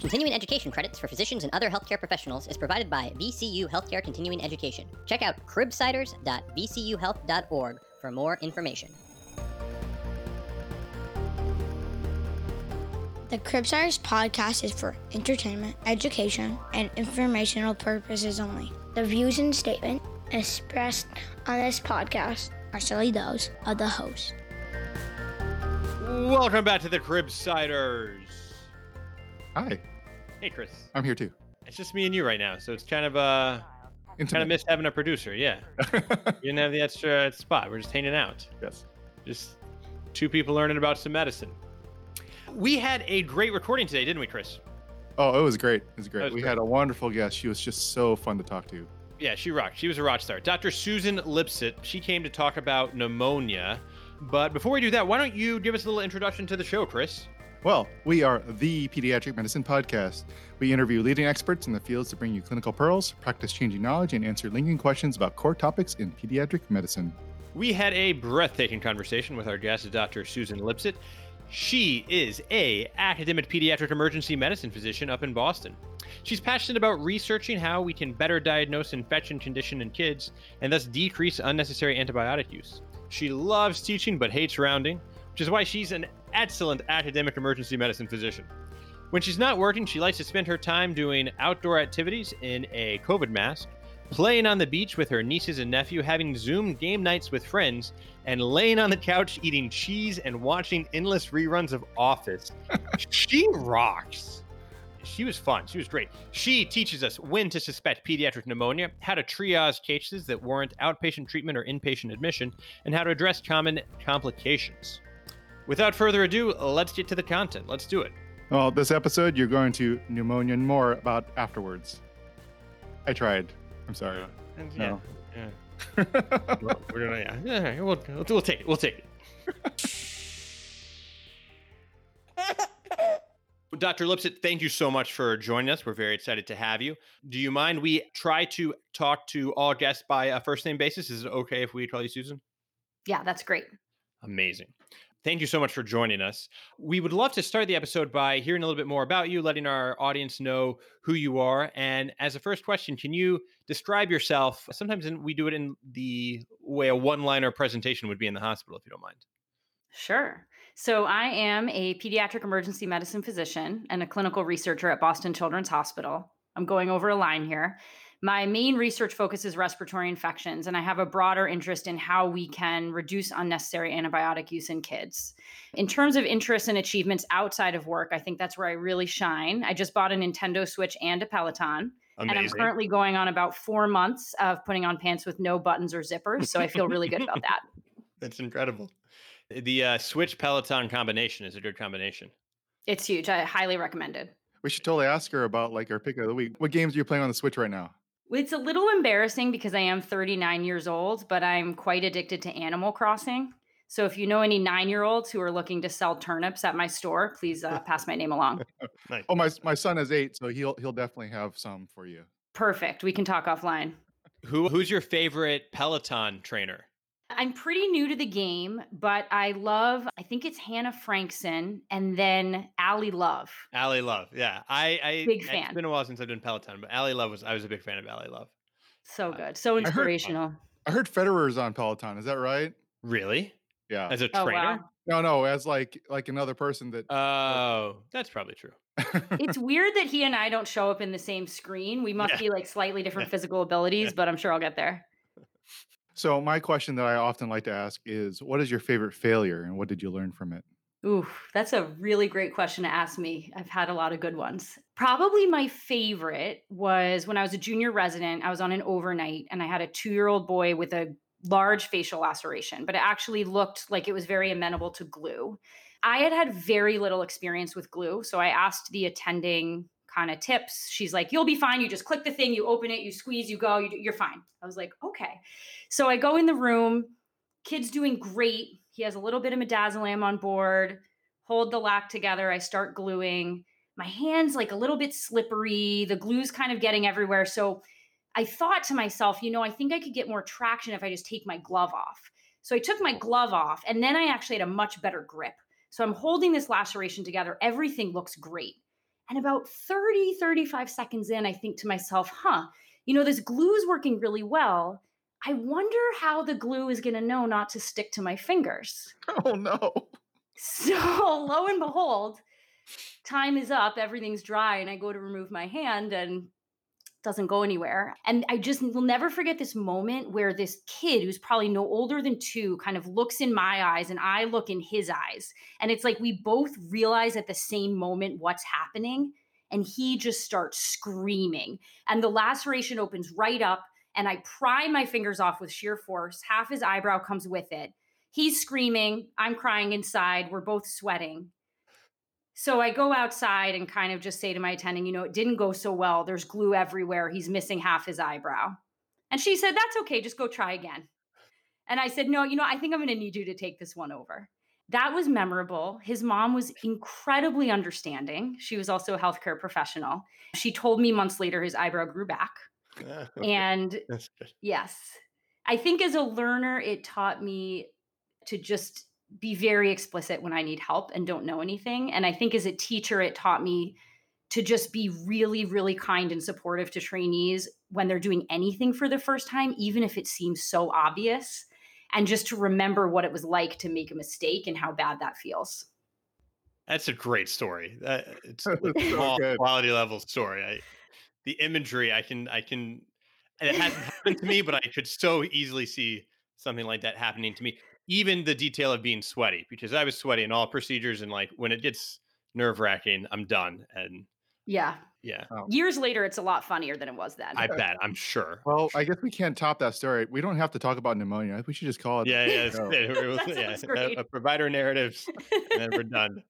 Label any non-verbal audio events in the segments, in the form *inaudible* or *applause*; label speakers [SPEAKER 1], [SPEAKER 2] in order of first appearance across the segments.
[SPEAKER 1] Continuing education credits for physicians and other healthcare professionals is provided by VCU Healthcare Continuing Education. Check out cribsiders.vcuhealth.org for more information.
[SPEAKER 2] The Cribsiders podcast is for entertainment, education, and informational purposes only. The views and statements expressed on this podcast are solely those of the host.
[SPEAKER 3] Welcome back to the Cribsiders.
[SPEAKER 4] Hi, *laughs*
[SPEAKER 3] Hey, Chris.
[SPEAKER 4] I'm here too.
[SPEAKER 3] It's just me and you right now, so it's kind of uh kind of missed having a producer. Yeah, *laughs* you didn't have the extra spot. We're just hanging out,
[SPEAKER 4] yes.
[SPEAKER 3] just two people learning about some medicine. We had a great recording today, didn't we, Chris?
[SPEAKER 4] Oh, it was great. It was great.
[SPEAKER 3] Was
[SPEAKER 4] we
[SPEAKER 3] great.
[SPEAKER 4] had a wonderful guest. She was just so fun to talk to.
[SPEAKER 3] Yeah, she rocked. She was a rock star. Dr. Susan Lipsett. She came to talk about pneumonia. But before we do that, why don't you give us a little introduction to the show, Chris?
[SPEAKER 4] Well, we are the Pediatric Medicine Podcast. We interview leading experts in the fields to bring you clinical pearls, practice changing knowledge, and answer lingering questions about core topics in pediatric medicine.
[SPEAKER 3] We had a breathtaking conversation with our guest, Dr. Susan Lipsett. She is a academic pediatric emergency medicine physician up in Boston. She's passionate about researching how we can better diagnose infection condition in kids and thus decrease unnecessary antibiotic use. She loves teaching but hates rounding, which is why she's an excellent academic emergency medicine physician. When she's not working, she likes to spend her time doing outdoor activities in a COVID mask, playing on the beach with her nieces and nephew, having Zoom game nights with friends, and laying on the couch eating cheese and watching endless reruns of Office. *laughs* she rocks. She was fun. She was great. She teaches us when to suspect pediatric pneumonia, how to triage cases that warrant outpatient treatment or inpatient admission, and how to address common complications. Without further ado, let's get to the content. Let's do it.
[SPEAKER 4] Well, this episode, you're going to pneumonia and more about afterwards. I tried. I'm sorry.
[SPEAKER 3] Yeah.
[SPEAKER 4] No.
[SPEAKER 3] yeah. *laughs* Well, we're gonna, yeah. yeah we'll, we'll, we'll take it. We'll take it. *laughs* Dr. Lipsett, thank you so much for joining us. We're very excited to have you. Do you mind we try to talk to all guests by a first name basis? Is it okay if we call you Susan?
[SPEAKER 5] Yeah, that's great.
[SPEAKER 3] Amazing. Thank you so much for joining us. We would love to start the episode by hearing a little bit more about you, letting our audience know who you are. And as a first question, can you describe yourself? Sometimes we do it in the way a one liner presentation would be in the hospital, if you don't mind.
[SPEAKER 5] Sure. So, I am a pediatric emergency medicine physician and a clinical researcher at Boston Children's Hospital. I'm going over a line here. My main research focus is respiratory infections, and I have a broader interest in how we can reduce unnecessary antibiotic use in kids. In terms of interests and achievements outside of work, I think that's where I really shine. I just bought a Nintendo Switch and a Peloton. And I'm currently going on about four months of putting on pants with no buttons or zippers. So I feel really good about that. *laughs*
[SPEAKER 3] That's incredible. The uh, Switch Peloton combination is a good combination.
[SPEAKER 5] It's huge. I highly recommend it.
[SPEAKER 4] we should totally ask her about like our pick of the week. What games are you playing on the Switch right now?
[SPEAKER 5] It's a little embarrassing because I am 39 years old, but I'm quite addicted to Animal Crossing. So if you know any nine year olds who are looking to sell turnips at my store, please uh, pass my name along. *laughs*
[SPEAKER 3] Nice.
[SPEAKER 4] Oh, my my son is eight, so he'll he'll definitely have some for you.
[SPEAKER 5] Perfect. We can talk offline.
[SPEAKER 3] Who, who's your favorite Peloton trainer?
[SPEAKER 5] I'm pretty new to the game, but I love, I think it's Hannah Frankson and then Ally Love.
[SPEAKER 3] Ally Love. Yeah. I, I
[SPEAKER 5] Big
[SPEAKER 3] It's
[SPEAKER 5] fan.
[SPEAKER 3] been a while since I've done Peloton, but Ally Love was I was a big fan of Ally Love.
[SPEAKER 5] So uh, good. So inspirational.
[SPEAKER 4] I heard Federer's on Peloton. Is that right?
[SPEAKER 3] Really?
[SPEAKER 4] Yeah.
[SPEAKER 3] As a
[SPEAKER 5] Oh,
[SPEAKER 3] trainer?
[SPEAKER 5] wow.
[SPEAKER 4] No, no, as like like another person that.
[SPEAKER 3] Oh, that's probably true.
[SPEAKER 5] It's *laughs* weird that he and I don't show up in the same screen. We must
[SPEAKER 3] Yeah.
[SPEAKER 5] be like slightly different physical abilities, but I'm sure I'll get there.
[SPEAKER 4] So my question that I often like to ask is, what is your favorite failure, and what did you learn from it?
[SPEAKER 5] Ooh, that's a really great question to ask me. I've had a lot of good ones. Probably my favorite was when I was a junior resident. I was on an overnight and I had a two year old boy with a large facial laceration, but it actually looked like it was very amenable to glue. I had had very little experience with glue. So I asked the attending kind of tips. She's like, You'll be fine. You just click the thing, you open it, you squeeze, you go, you, you're fine. I was like, Okay. So I go in the room, kid's doing great. He has a little bit of midazolam on board. Hold the lac together. I start gluing. My hands like a little bit slippery. The glue's kind of getting everywhere. So I thought to myself, you know, I think I could get more traction if I just take my glove off. So I took my glove off and then I actually had a much better grip. So I'm holding this laceration together. Everything looks great. And about 30, 35 seconds in, I think to myself, huh, you know, this glue is working really well. I wonder how the glue is going to know not to stick to my fingers. *laughs*
[SPEAKER 4] Oh no.
[SPEAKER 5] So lo and behold, time is up, everything's dry, and I go to remove my hand and doesn't go anywhere. And I just will never forget this moment where this kid who's probably no older than two kind of looks in my eyes and I look in his eyes. And it's like we both realize at the same moment what's happening. And he just starts screaming. And the laceration opens right up. And I pry my fingers off with sheer force. Half his eyebrow comes with it. He's screaming. I'm crying inside. We're both sweating. So I go outside and kind of just say to my attending, you know, it didn't go so well. There's glue everywhere. He's missing half his eyebrow. And she said, that's okay. Just go try again. And I said, no, you know, I think I'm going to need you to take this one over. That was memorable. His mom was incredibly understanding. She was also a healthcare professional. She told me months later his eyebrow grew back. *laughs* And yes, I think as a learner, it taught me to just be very explicit when I need help and don't know anything. And I think as a teacher, it taught me to just be really, really kind and supportive to trainees when they're doing anything for the first time, even if it seems so obvious, and just to remember what it was like to make a mistake and how bad that feels.
[SPEAKER 3] That's a great story. That, it's *laughs* a so quality level story. I, the imagery, I can, I can. It hasn't happened to me, but I could so easily see something like that happening to me even the detail of being sweaty because I was sweaty in all procedures and like when it gets nerve wracking, I'm done. And
[SPEAKER 5] yeah,
[SPEAKER 3] yeah.
[SPEAKER 5] Oh. Years later, it's a lot funnier than it was then.
[SPEAKER 3] I bet. I'm sure.
[SPEAKER 4] Well, I guess we can't top that story. We don't have to talk about pneumonia. We should just call it.
[SPEAKER 3] Yeah, yeah, *laughs* yeah. yeah. A, a provider narratives, and then we're done.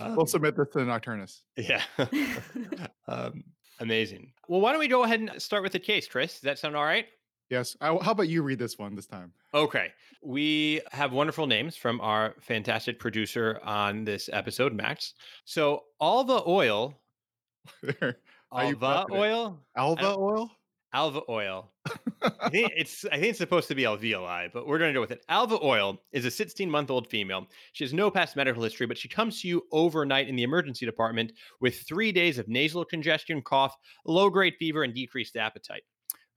[SPEAKER 4] Um, *laughs* we'll submit this to the Nocturnists.
[SPEAKER 3] Yeah. *laughs* um, amazing. Well, why don't we go ahead and start with the case, Chris? Does that sound all right?
[SPEAKER 4] Yes. I, how about you read this one this time?
[SPEAKER 3] Okay. We have wonderful names from our fantastic producer on this episode, Max. So, Alva Oil. *laughs* Alva Oil?
[SPEAKER 4] Alva Oil?
[SPEAKER 3] Alva *laughs* Oil. I think it's I think it's supposed to be alveoli, but we're going to go with it. Alva Oil is a 16 month old female. She has no past medical history, but she comes to you overnight in the emergency department with three days of nasal congestion, cough, low grade fever, and decreased appetite.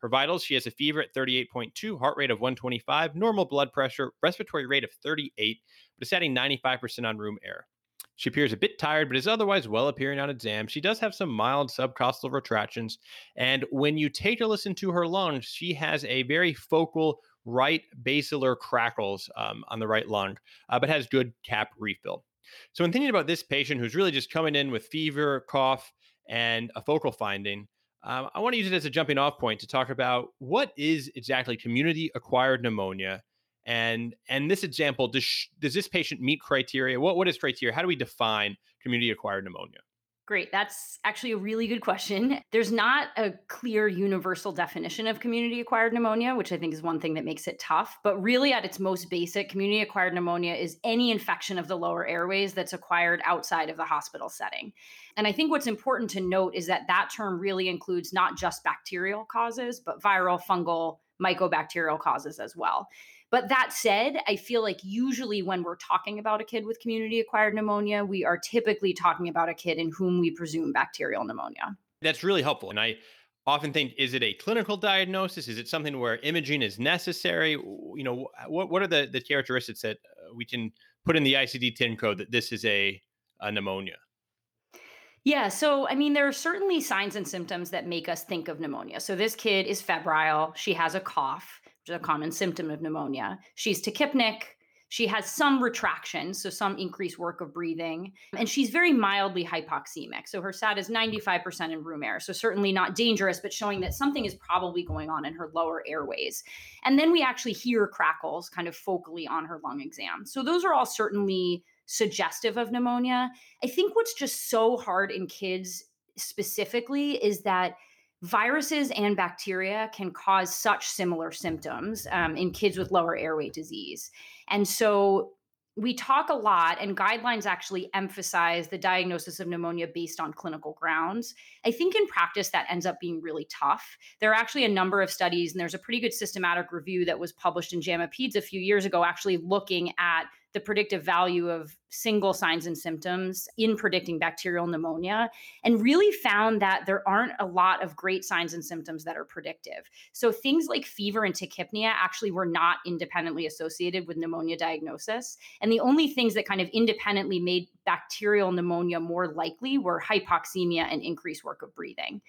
[SPEAKER 3] Her vitals, she has a fever at 38.2, heart rate of 125, normal blood pressure, respiratory rate of 38, but is setting 95% on room air. She appears a bit tired, but is otherwise well appearing on exam. She does have some mild subcostal retractions. And when you take a listen to her lungs, she has a very focal right basilar crackles um, on the right lung, uh, but has good cap refill. So, when thinking about this patient who's really just coming in with fever, cough, and a focal finding, um, I want to use it as a jumping off point to talk about what is exactly community acquired pneumonia. And and this example, does, sh- does this patient meet criteria? What what is criteria? How do we define community acquired pneumonia?
[SPEAKER 5] Great. That's actually a really good question. There's not a clear universal definition of community acquired pneumonia, which I think is one thing that makes it tough. But really, at its most basic, community acquired pneumonia is any infection of the lower airways that's acquired outside of the hospital setting. And I think what's important to note is that that term really includes not just bacterial causes, but viral, fungal, mycobacterial causes as well. But that said, I feel like usually when we're talking about a kid with community acquired pneumonia, we are typically talking about a kid in whom we presume bacterial pneumonia.
[SPEAKER 3] That's really helpful. And I often think is it a clinical diagnosis? Is it something where imaging is necessary? You know, what, what are the, the characteristics that uh, we can put in the ICD 10 code that this is a, a pneumonia?
[SPEAKER 5] Yeah, so I mean, there are certainly signs and symptoms that make us think of pneumonia. So this kid is febrile, she has a cough which is a common symptom of pneumonia. She's tachypneic. She has some retraction, so some increased work of breathing, and she's very mildly hypoxemic. So her SAT is 95% in room air. So certainly not dangerous, but showing that something is probably going on in her lower airways. And then we actually hear crackles kind of focally on her lung exam. So those are all certainly suggestive of pneumonia. I think what's just so hard in kids specifically is that viruses and bacteria can cause such similar symptoms um, in kids with lower airway disease. And so we talk a lot, and guidelines actually emphasize the diagnosis of pneumonia based on clinical grounds. I think in practice, that ends up being really tough. There are actually a number of studies, and there's a pretty good systematic review that was published in JAMA Peds a few years ago, actually looking at the predictive value of single signs and symptoms in predicting bacterial pneumonia and really found that there aren't a lot of great signs and symptoms that are predictive. So things like fever and tachypnea actually were not independently associated with pneumonia diagnosis. And the only things that kind of independently made bacterial pneumonia more likely were hypoxemia and increased work of breathing.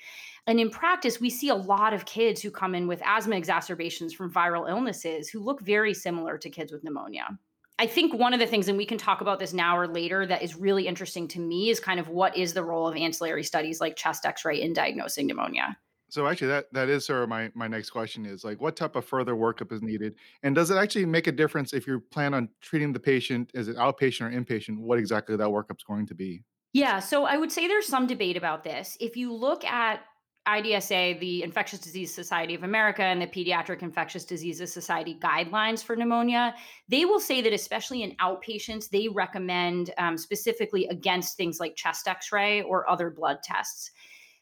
[SPEAKER 5] And in practice, we see a lot of kids who come in with asthma exacerbations from viral illnesses who look very similar to kids with pneumonia. I think one of the things, and we can talk about this now or later, that is really interesting to me is kind of what is the role of ancillary studies like chest x ray in diagnosing pneumonia?
[SPEAKER 4] So actually, that that is sort of my my next question is like, what type of further workup is needed, and does it actually make a difference if you plan on treating the patient as an outpatient or inpatient? What exactly that workup is going to be?
[SPEAKER 5] Yeah, so I would say there's some debate about this. If you look at IDSA, the Infectious Disease Society of America, and the Pediatric Infectious Diseases Society guidelines for pneumonia, they will say that, especially in outpatients, they recommend um, specifically against things like chest x ray or other blood tests.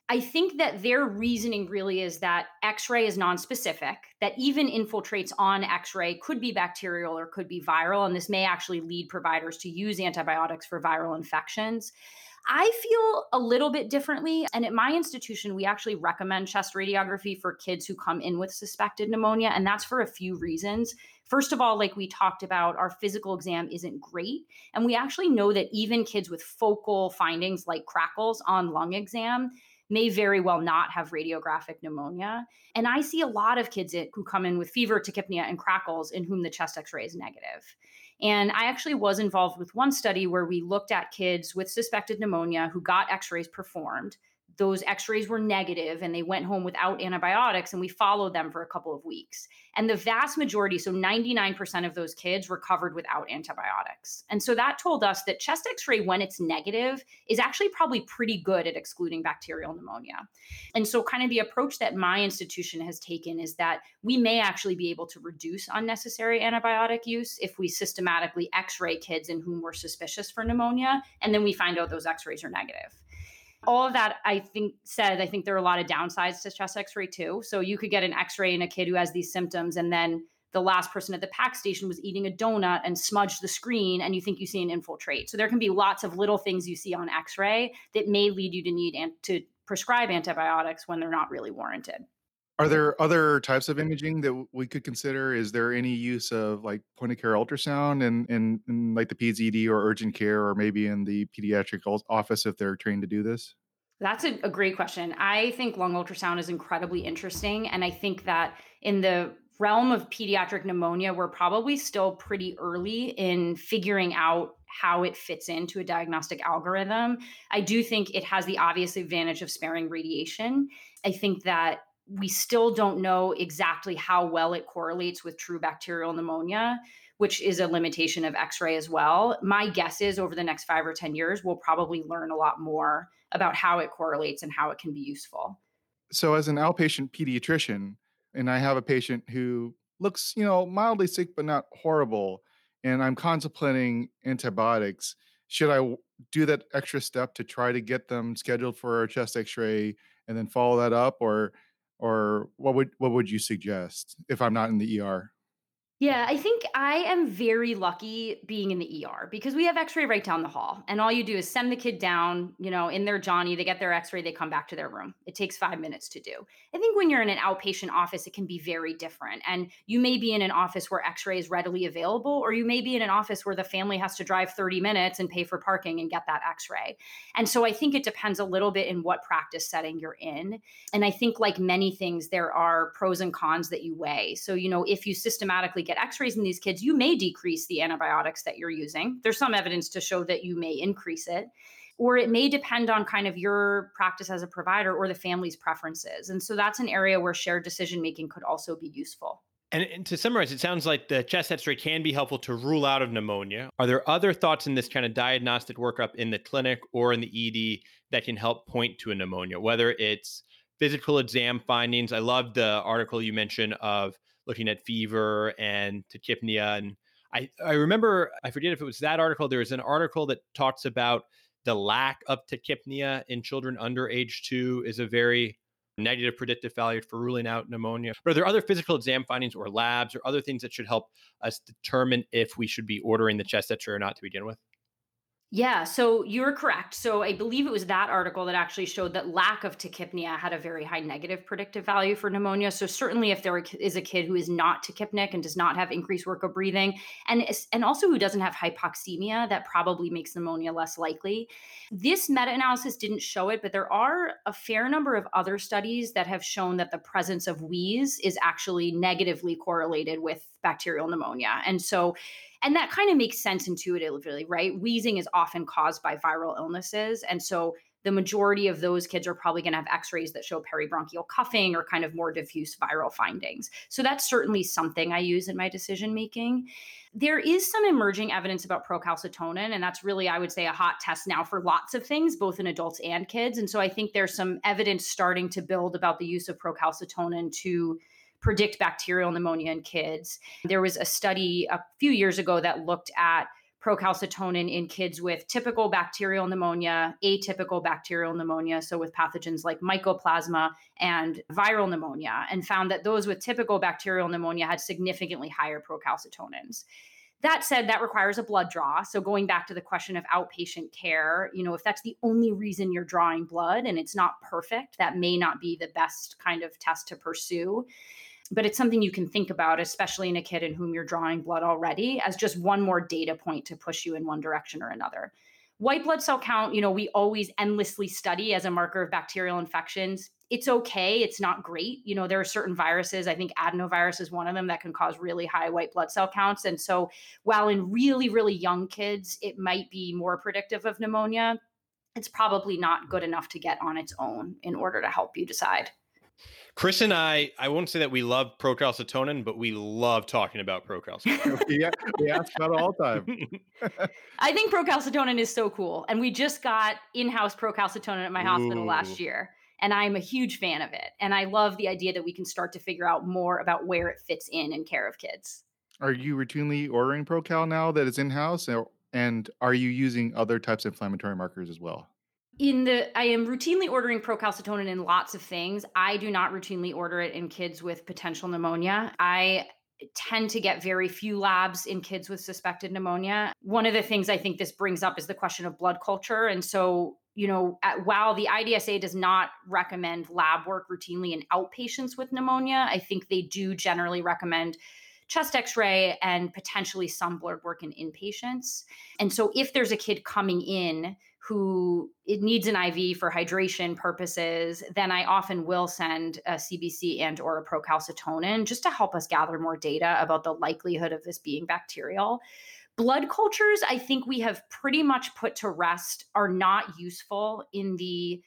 [SPEAKER 5] I think that their reasoning really is that x ray is nonspecific, that even infiltrates on x ray could be bacterial or could be viral, and this may actually lead providers to use antibiotics for viral infections. I feel a little bit differently. And at my institution, we actually recommend chest radiography for kids who come in with suspected pneumonia. And that's for a few reasons. First of all, like we talked about, our physical exam isn't great. And we actually know that even kids with focal findings like crackles on lung exam may very well not have radiographic pneumonia. And I see a lot of kids who come in with fever, tachypnea, and crackles in whom the chest x ray is negative. And I actually was involved with one study where we looked at kids with suspected pneumonia who got x rays performed those x-rays were negative and they went home without antibiotics and we followed them for a couple of weeks. And the vast majority so 99% of those kids recovered without antibiotics. And so that told us that chest x-ray when it's negative is actually probably pretty good at excluding bacterial pneumonia. And so kind of the approach that my institution has taken is that we may actually be able to reduce unnecessary antibiotic use if we systematically x-ray kids in whom we're suspicious for pneumonia and then we find out those x-rays are negative all of that i think said i think there are a lot of downsides to chest x-ray too. So you could get an x-ray in a kid who has these symptoms and then the last person at the PACS station was eating a donut and smudged the screen and you think you see an infiltrate. So there can be lots of little things you see on x-ray that may lead you to need an- to prescribe antibiotics when they're not really warranted
[SPEAKER 4] are there other types of imaging that we could consider? Is there any use of like point of care ultrasound and in, in, in, like the PZD or urgent care or maybe in the pediatric office if they're trained to do this?
[SPEAKER 5] That's a, a great question. I think lung ultrasound is incredibly interesting. And I think that in the realm of pediatric pneumonia, we're probably still pretty early in figuring out how it fits into a diagnostic algorithm. I do think it has the obvious advantage of sparing radiation. I think that we still don't know exactly how well it correlates with true bacterial pneumonia, which is a limitation of x ray as well. My guess is over the next five or 10 years, we'll probably learn a lot more about how it correlates and how it can be useful.
[SPEAKER 4] So, as an outpatient pediatrician, and I have a patient who looks, you know, mildly sick but not horrible, and I'm contemplating antibiotics, should I do that extra step to try to get them scheduled for a chest x-ray and then follow that up or or what would what would you suggest if I'm not in the ER?
[SPEAKER 5] Yeah, I think I am very lucky being in the ER because we have x-ray right down the hall. And all you do is send the kid down, you know, in their Johnny, they get their x-ray, they come back to their room. It takes 5 minutes to do. I think when you're in an outpatient office it can be very different. And you may be in an office where x-ray is readily available or you may be in an office where the family has to drive 30 minutes and pay for parking and get that x-ray. And so I think it depends a little bit in what practice setting you're in. And I think like many things there are pros and cons that you weigh. So, you know, if you systematically get x-rays in these kids, you may decrease the antibiotics that you're using. There's some evidence to show that you may increase it. Or it may depend on kind of your practice as a provider or the family's preferences. And so that's an area where shared decision making could also be useful.
[SPEAKER 3] And, and, to summarize, it sounds like the chest X-ray can be helpful to rule out of pneumonia. Are there other thoughts in this kind of diagnostic workup in the clinic or in the ED that can help point to a pneumonia? Whether it's physical exam findings, I love the article you mentioned of looking at fever and tachypnea. And I, I remember, I forget if it was that article, there was an article that talks about the lack of tachypnea in children under age two is a very negative predictive value for ruling out pneumonia. But are there other physical exam findings or labs or other things that should help us determine if we should be ordering the chest X-ray or not to begin with?
[SPEAKER 5] Yeah, so you're correct. So I believe it was that article that actually showed that lack of tachypnea had a very high negative predictive value for pneumonia. So certainly, if there is a kid who is not tachypneic and does not have increased work of breathing, and and also who doesn't have hypoxemia, that probably makes pneumonia less likely. This meta-analysis didn't show it, but there are a fair number of other studies that have shown that the presence of wheeze is actually negatively correlated with bacterial pneumonia, and so and that kind of makes sense intuitively, right? Wheezing is often caused by viral illnesses. And so the majority of those kids are probably going to have x-rays that show peribronchial cuffing or kind of more diffuse viral findings so that's certainly something i use in my decision making there is some emerging evidence about procalcitonin and that's really i would say a hot test now for lots of things both in adults and kids and so i think there's some evidence starting to build about the use of procalcitonin to predict bacterial pneumonia in kids. There was a study a few years ago that looked at procalcitonin in kids with typical bacterial pneumonia, atypical bacterial pneumonia, so with pathogens like mycoplasma and viral pneumonia, and found that those with typical bacterial pneumonia had significantly higher procalcitonins. That said, that requires a blood draw. So going back to the question of outpatient care, you know, if that's the only reason you're drawing blood and it's not perfect, that may not be the best kind of test to pursue but it's something you can think about, especially in a kid in whom you're drawing blood already, as just one more data point to push you in one direction or another. White blood cell count, you know, we always endlessly study as a marker of bacterial infections. It's okay. It's not great. You know, there are certain viruses, I think adenovirus is one of them that can cause really high white blood cell counts. And so, while in really, really young kids, it might be more predictive of pneumonia, it's probably not good enough to get on its own in order to help you decide.
[SPEAKER 3] Chris and I, I won't say that we love procalcitonin, but we love talking about procalcitonin. *laughs*
[SPEAKER 4] yeah, we ask about all the time. *laughs*
[SPEAKER 5] I think procalcitonin is so cool. And we just got in-house procalcitonin at my Ooh. hospital last year. And I'm a huge fan of it. And I love the idea that we can start to figure out more about where it fits in in care of kids.
[SPEAKER 4] Are you routinely ordering Procal now that it's in-house? And are you using other types of inflammatory markers as well?
[SPEAKER 5] In the I am routinely ordering procalcitonin in lots of things. I do not routinely order it in kids with potential pneumonia. I tend to get very few labs in kids with suspected pneumonia. One of the things I think this brings up is the question of blood culture. And so, you know, at, while the IDSA does not recommend lab work routinely in outpatients with pneumonia, I think they do generally recommend chest x ray and potentially some blood work in inpatients. And so, if there's a kid coming in who it needs an IV for hydration purposes, then I often will send a CBC and or a procalcitonin just to help us gather more data about the likelihood of this being bacterial. Blood cultures, I think we have pretty much put to rest, are not useful in the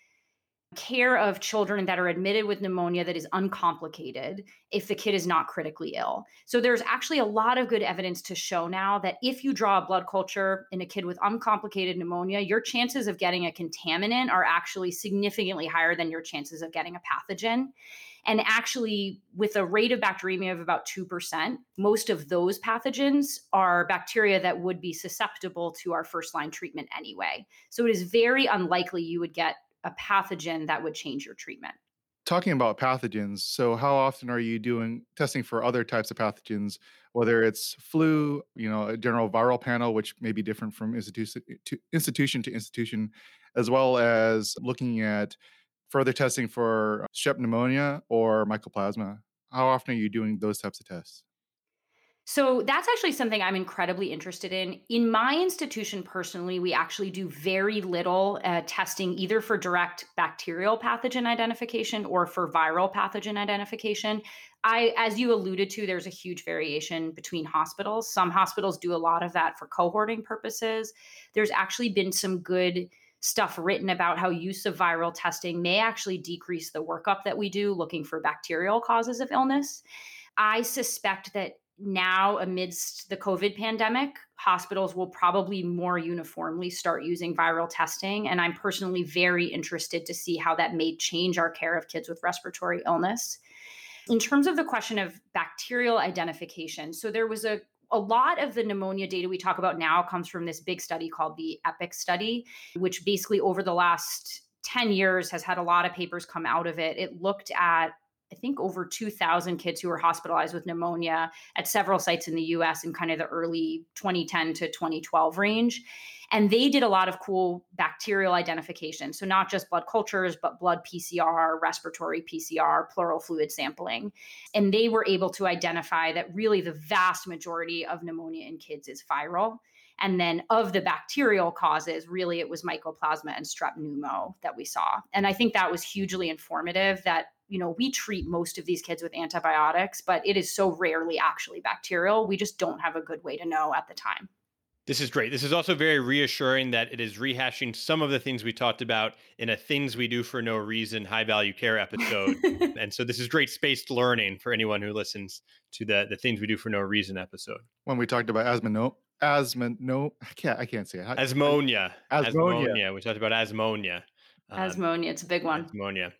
[SPEAKER 5] care of children that are admitted with pneumonia that is uncomplicated if the kid is not critically ill. So there's actually a lot of good evidence to show now that if you draw a blood culture in a kid with uncomplicated pneumonia, your chances of getting a contaminant are actually significantly higher than your chances of getting a pathogen. And actually, with a rate of bacteremia of about 2%, most of those pathogens are bacteria that would be susceptible to our first line treatment anyway. So it is very unlikely you would get a pathogen that would change your treatment.
[SPEAKER 4] Talking about pathogens, so how often are you doing testing for other types of pathogens, whether it's flu, you know, a general viral panel, which may be different from institution to institution as well as looking at further testing for uh, strep pneumonia or mycoplasma? How often are you doing those types of tests?
[SPEAKER 5] So that's actually something I'm incredibly interested in. In my institution personally, we actually do very little uh, testing either for direct bacterial pathogen identification or for viral pathogen identification. I, as you alluded to, there's a huge variation between hospitals. Some hospitals do a lot of that for cohorting purposes. There's actually been some good stuff written about how use of viral testing may actually decrease the workup that we do looking for bacterial causes of illness. I suspect that now amidst the covid pandemic hospitals will probably more uniformly start using viral testing and i'm personally very interested to see how that may change our care of kids with respiratory illness in terms of the question of bacterial identification so there was a a lot of the pneumonia data we talk about now comes from this big study called the EPIC study, which basically over the last 10 years has had a lot of papers come out of it. It looked at I think over 2,000 kids who were hospitalized with pneumonia at several sites in the US in kind of the early 2010 to 2012 range. And they did a lot of cool bacterial identification. So, not just blood cultures, but blood PCR, respiratory PCR, pleural fluid sampling. And they were able to identify that really the vast majority of pneumonia in kids is viral. And then of the bacterial causes, really it was mycoplasma and strep pneumo that we saw. And I think that was hugely informative that you know, we treat most of these kids with antibiotics, but it is so rarely actually bacterial. We just don't have a good way to know at the time.
[SPEAKER 3] This is great. This is also very reassuring that it is rehashing some of the things we talked about in a things we do for no reason high value care episode. *laughs* and so this is great spaced learning for anyone who listens to the the things we do for no reason episode.
[SPEAKER 4] When we talked about asthma, no, asthma, no, *laughs* I can't, I can't say it.
[SPEAKER 3] Asmonia.
[SPEAKER 4] Asmonia.
[SPEAKER 3] Asmonia. We talked about asmonia.
[SPEAKER 5] Um, asmonia. It's a big one.
[SPEAKER 3] Asmonia.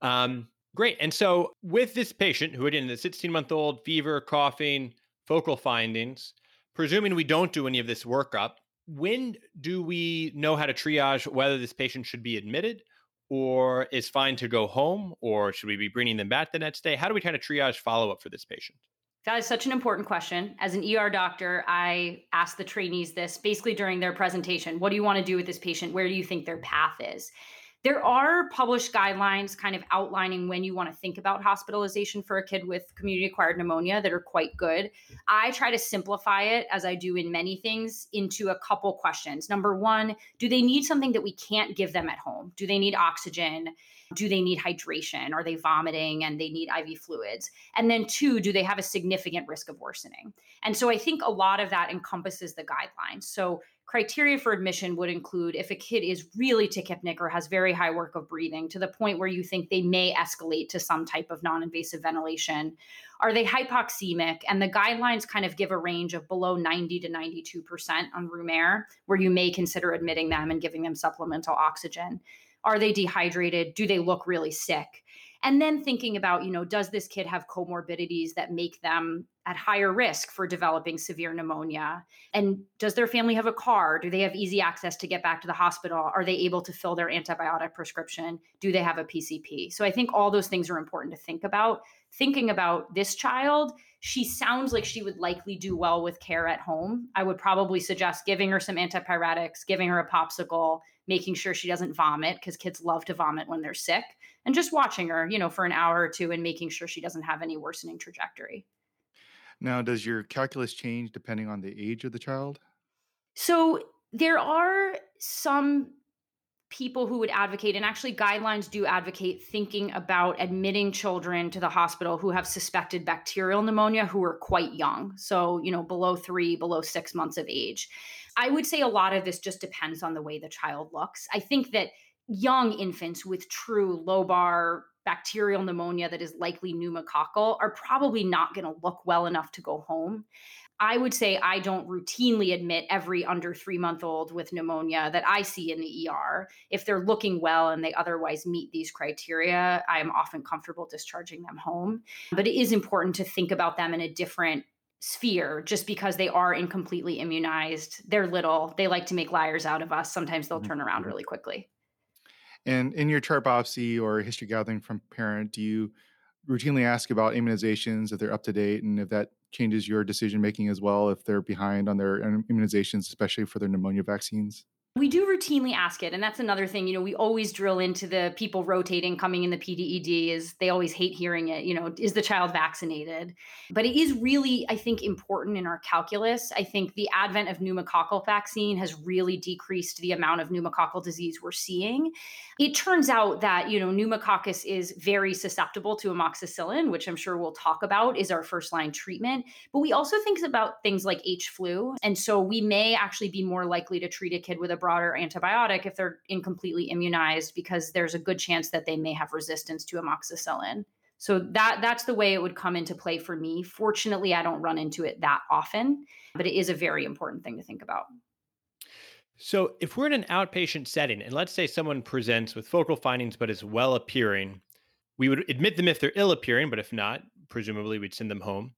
[SPEAKER 3] Um, great. And so with this patient who again, the 16 month old fever, coughing, focal findings presuming we don't do any of this workup, when do we know how to triage whether this patient should be admitted or is fine to go home or should we be bringing them back the next day? How do we kind of triage follow up for this patient?
[SPEAKER 5] That is such an important question. As an ER doctor, I ask the trainees this basically during their presentation. What do you want to do with this patient? Where do you think their path is? There are published guidelines kind of outlining when you want to think about hospitalization for a kid with community acquired pneumonia that are quite good. I try to simplify it, as I do in many things, into a couple questions. Number one, do they need something that we can't give them at home? Do they need oxygen? Do they need hydration? Are they vomiting and they need IV fluids? And then, two, do they have a significant risk of worsening? And so I think a lot of that encompasses the guidelines. So criteria for admission would include if a kid is really tachypneic or has very high work of breathing to the point where you think they may escalate to some type of non-invasive ventilation. Are they hypoxemic? And the guidelines kind of give a range of below 90 to 92% on room air where you may consider admitting them and giving them supplemental oxygen. Are they dehydrated? Do they look really sick and then thinking about you know does this kid have comorbidities that make them at higher risk for developing severe pneumonia? And does their family have a car? Do they have easy access to get back to the hospital? Are they able to fill their antibiotic prescription? Do they have a pcp so i think all those things are important to think about. Thinking about this child she sounds like she would likely do well with care at home. I would probably suggest giving her some antipyretics giving her a popsicle making sure she doesn't vomit because kids love to vomit when they're sick and just watching her, you know, for an hour or two and making sure she doesn't have any worsening trajectory.
[SPEAKER 4] Now, does your calculus change depending on the age of the child?
[SPEAKER 5] So there are some people who would advocate, and actually, guidelines do advocate thinking about admitting children to the hospital who have suspected bacterial pneumonia who are quite young. So, you know, below three, below six months of age. I would say a lot of this just depends on the way the child looks. I think that young infants with true lobar bacterial pneumonia that is likely pneumococcal are probably not going to look well enough to go home. I would say I don't routinely admit every under three month old with pneumonia that I see in the ER. If they're looking well and they otherwise meet these criteria, I am often comfortable discharging them home. But it is important to think about them in a different sphere just because they are incompletely immunized. They're little, they like to make liars out of us. Sometimes they'll turn around mm-hmm. really quickly.
[SPEAKER 4] And in your chart biopsy or history gathering from parent, do you routinely ask about immunizations if they're up to date and if that changes your decision making as well if they're behind on their immunizations, especially for their pneumonia vaccines?
[SPEAKER 5] We do routinely ask it. And that's another thing, you know, we always drill into the people rotating coming in the PDED is they always hate hearing it, you know, is the child vaccinated? But it is really, I think, important in our calculus. I think the advent of pneumococcal vaccine has really decreased the amount of pneumococcal disease we're seeing. It turns out that, you know, pneumococcus is very susceptible to amoxicillin, which I'm sure we'll talk about is our first line treatment. But we also think about things like H flu. And so we may actually be more likely to treat a kid with a broader antibiotic if they're incompletely immunized because there's a good chance that they may have resistance to amoxicillin. So that that's the way it would come into play for me. Fortunately, I don't run into it that often, but it is a very important thing to think about.
[SPEAKER 3] So, if we're in an outpatient setting and let's say someone presents with focal findings but is well appearing, we would admit them if they're ill appearing, but if not, presumably we'd send them home.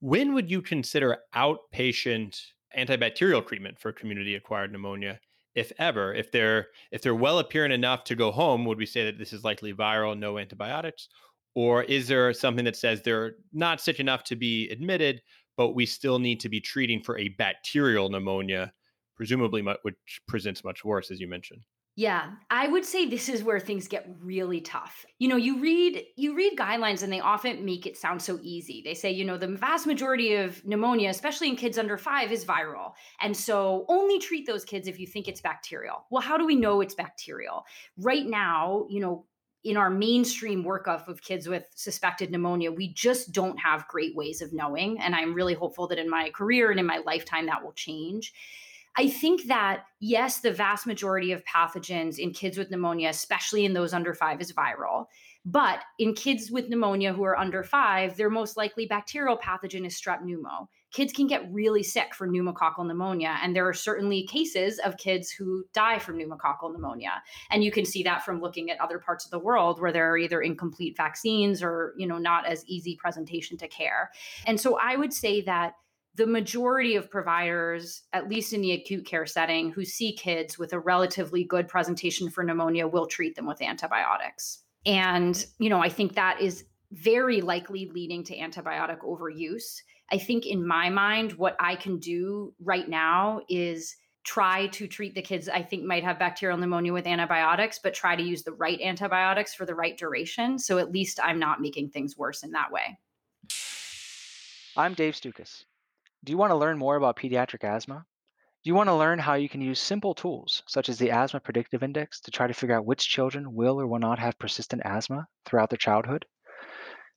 [SPEAKER 3] When would you consider outpatient antibacterial treatment for community acquired pneumonia? If ever? If they're if they're well appearing enough to go home, would we say that this is likely viral, no antibiotics? Or is there something that says they're not sick enough to be admitted, but we still need to be treating for a bacterial pneumonia, presumably which presents much worse, as you mentioned?
[SPEAKER 5] Yeah, I would say this is where things get really tough. You know, you read you read guidelines and they often make it sound so easy. They say, you know, the vast majority of pneumonia, especially in kids under 5 is viral. And so only treat those kids if you think it's bacterial. Well, how do we know it's bacterial? Right now, you know, in our mainstream workup of kids with suspected pneumonia, we just don't have great ways of knowing. And I'm really hopeful that in my career and in my lifetime that will change. I think that, yes, the vast majority of pathogens in kids with pneumonia, especially in those under five, is viral. But in kids with pneumonia who are under five, their most likely bacterial pathogen is strep pneumo. Kids can get really sick from pneumococcal pneumonia, and there are certainly cases of kids who die from pneumococcal pneumonia. And you can see that from looking at other parts of the world where there are either incomplete vaccines or, you know, not as easy presentation to care. And so I would say that the majority of providers, at least in the acute care setting, who see kids with a relatively good presentation for pneumonia will treat them with antibiotics. And, you know, I think that is very likely leading to antibiotic overuse. I think in my mind, what I can do right now is try to treat the kids I think might have bacterial pneumonia with antibiotics, but try to use the right antibiotics for the right duration. So at least I'm not making things worse in that way.
[SPEAKER 6] I'm Dave Stukus. Do you want to learn more about pediatric asthma? Do you want to learn how you can use simple tools, such as the Asthma Predictive Index, to try to figure out which children will or will not have persistent asthma throughout their childhood?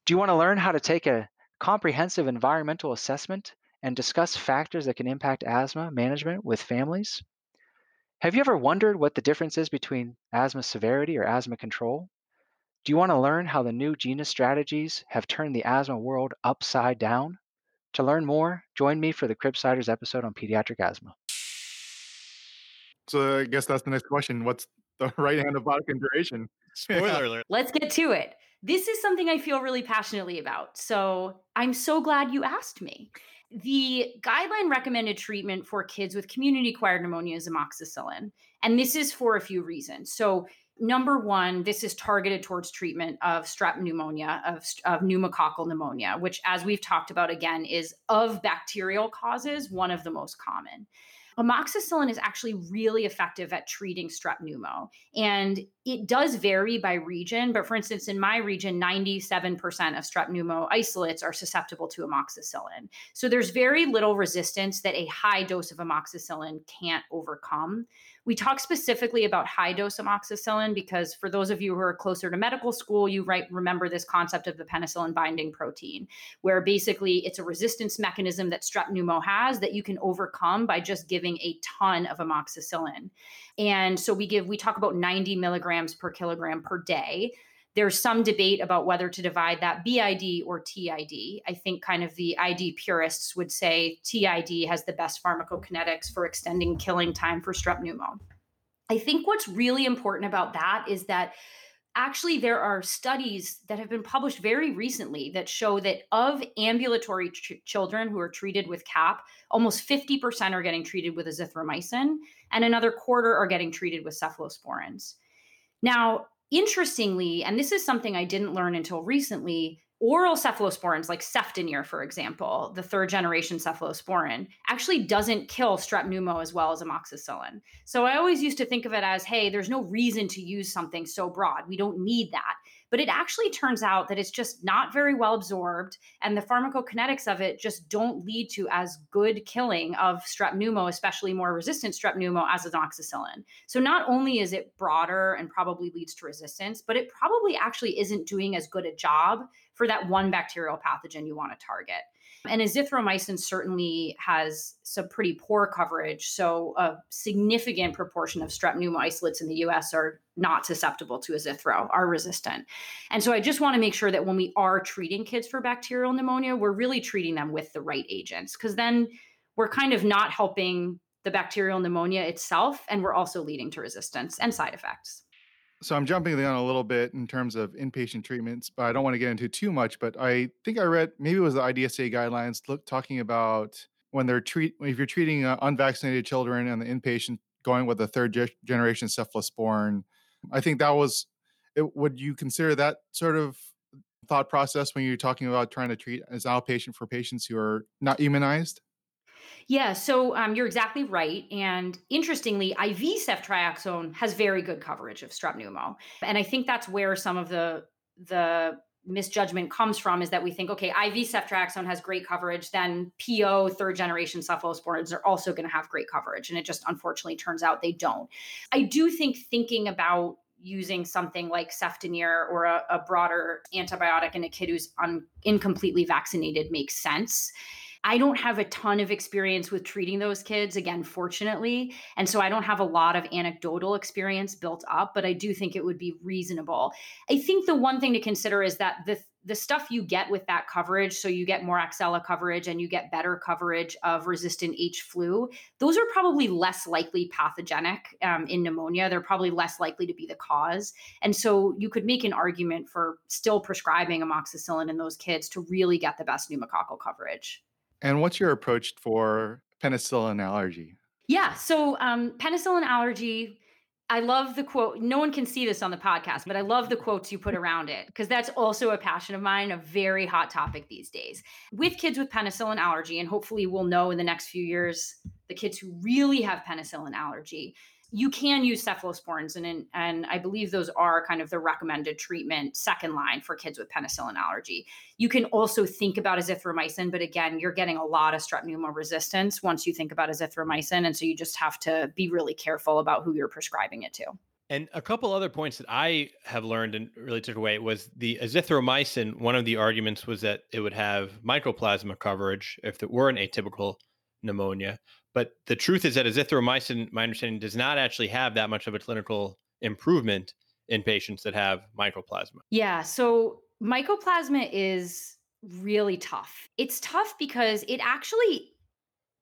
[SPEAKER 6] Do you want to learn how to take a comprehensive environmental assessment and discuss factors that can impact asthma management with families? Have you ever wondered what the difference is between asthma severity or asthma control? Do you want to learn how the new GINA strategies have turned the asthma world upside down? To learn more, join me for the Cribsiders episode on pediatric asthma.
[SPEAKER 4] So I guess that's the next question. What's the *laughs* right antibiotic and duration? *laughs*
[SPEAKER 3] Spoiler alert.
[SPEAKER 5] Let's get to it. This is something I feel really passionately about. So I'm so glad you asked me. The guideline recommended treatment for kids with community acquired pneumonia is amoxicillin. And this is for a few reasons. So Number one, this is targeted towards treatment of strep pneumonia, of, of pneumococcal pneumonia, which, as we've talked about again, is of bacterial causes one of the most common. Amoxicillin is actually really effective at treating strep pneumo. And it does vary by region, but for instance, in my region, 97% of strep pneumo isolates are susceptible to amoxicillin. So there's very little resistance that a high dose of amoxicillin can't overcome. We talk specifically about high dose amoxicillin because for those of you who are closer to medical school, you right remember this concept of the penicillin binding protein, where basically it's a resistance mechanism that strep pneumo has that you can overcome by just giving a ton of amoxicillin. And so we give we talk about 90 milligrams per kilogram per day there's some debate about whether to divide that BID or TID. I think kind of the ID purists would say TID has the best pharmacokinetics for extending killing time for strep pneumo. I think what's really important about that is that actually there are studies that have been published very recently that show that of ambulatory ch- children who are treated with cap almost 50% are getting treated with azithromycin and another quarter are getting treated with cephalosporins. Now interestingly, and this is something I didn't learn until recently, oral cephalosporins like cefdinir, for example, the third generation cephalosporin, actually doesn't kill strep pneumo as well as amoxicillin. So I always used to think of it as, hey, there's no reason to use something so broad. We don't need that. But it actually turns out that it's just not very well absorbed, and the pharmacokinetics of it just don't lead to as good killing of strep pneumo, especially more resistant strep pneumo, as amoxicillin. So not only is it broader and probably leads to resistance, but it probably actually isn't doing as good a job for that one bacterial pathogen you want to target. And azithromycin certainly has some pretty poor coverage. So, a significant proportion of strep pneumo isolates in the US are not susceptible to azithro, are resistant. And so, I just want to make sure that when we are treating kids for bacterial pneumonia, we're really treating them with the right agents, because then we're kind of not helping the bacterial pneumonia itself, and we're also leading to resistance and side effects
[SPEAKER 4] so I'm jumping the gun a little bit in terms of inpatient treatments, but I don't want to get into too much. But I think I read maybe it was the IDSA guidelines look, talking about when they're treat if you're treating uh, unvaccinated children and the inpatient going with a third ge- generation cephalosporin. I think that was. It, would you consider that sort of thought process when you're talking about trying to treat as outpatient for patients who are not immunized?
[SPEAKER 5] Yeah, so um, you're exactly right. And interestingly, IV ceftriaxone has very good coverage of strep pneumo, and I think that's where some of the the misjudgment comes from is that we think, okay, IV ceftriaxone has great coverage, then PO third generation cephalosporins are also going to have great coverage, and it just unfortunately turns out they don't. I do think thinking about using something like cefdinir or a, a broader antibiotic in a kid who's un, incompletely vaccinated makes sense. I don't have a ton of experience with treating those kids, again, fortunately. And so I don't have a lot of anecdotal experience built up, but I do think it would be reasonable. I think the one thing to consider is that the the stuff you get with that coverage, so you get Moraxella coverage and you get better coverage of resistant H flu, those are probably less likely pathogenic um, in pneumonia. They're probably less likely to be the cause. And so you could make an argument for still prescribing amoxicillin in those kids to really get the best pneumococcal coverage.
[SPEAKER 4] And what's your approach for penicillin allergy?
[SPEAKER 5] Yeah. So, um, penicillin allergy, I love the quote. No one can see this on the podcast, but I love the quotes you put *laughs* around it because that's also a passion of mine, a very hot topic these days. With kids with penicillin allergy, and hopefully we'll know in the next few years the kids who really have penicillin allergy, you can use cephalosporins and and I believe those are kind of the recommended treatment second line for kids with penicillin allergy. You can also think about azithromycin, but again, you're getting a lot of strep pneumo resistance once you think about azithromycin, and so you just have to be really careful about who you're prescribing it to.
[SPEAKER 3] And a couple other points that I have learned and really took away was the azithromycin. One of the arguments was that it would have mycoplasma coverage if it were an atypical pneumonia. But the truth is that azithromycin, my understanding, does not actually have that much of a clinical improvement in patients that have mycoplasma.
[SPEAKER 5] Yeah. So mycoplasma is really tough. It's tough because it actually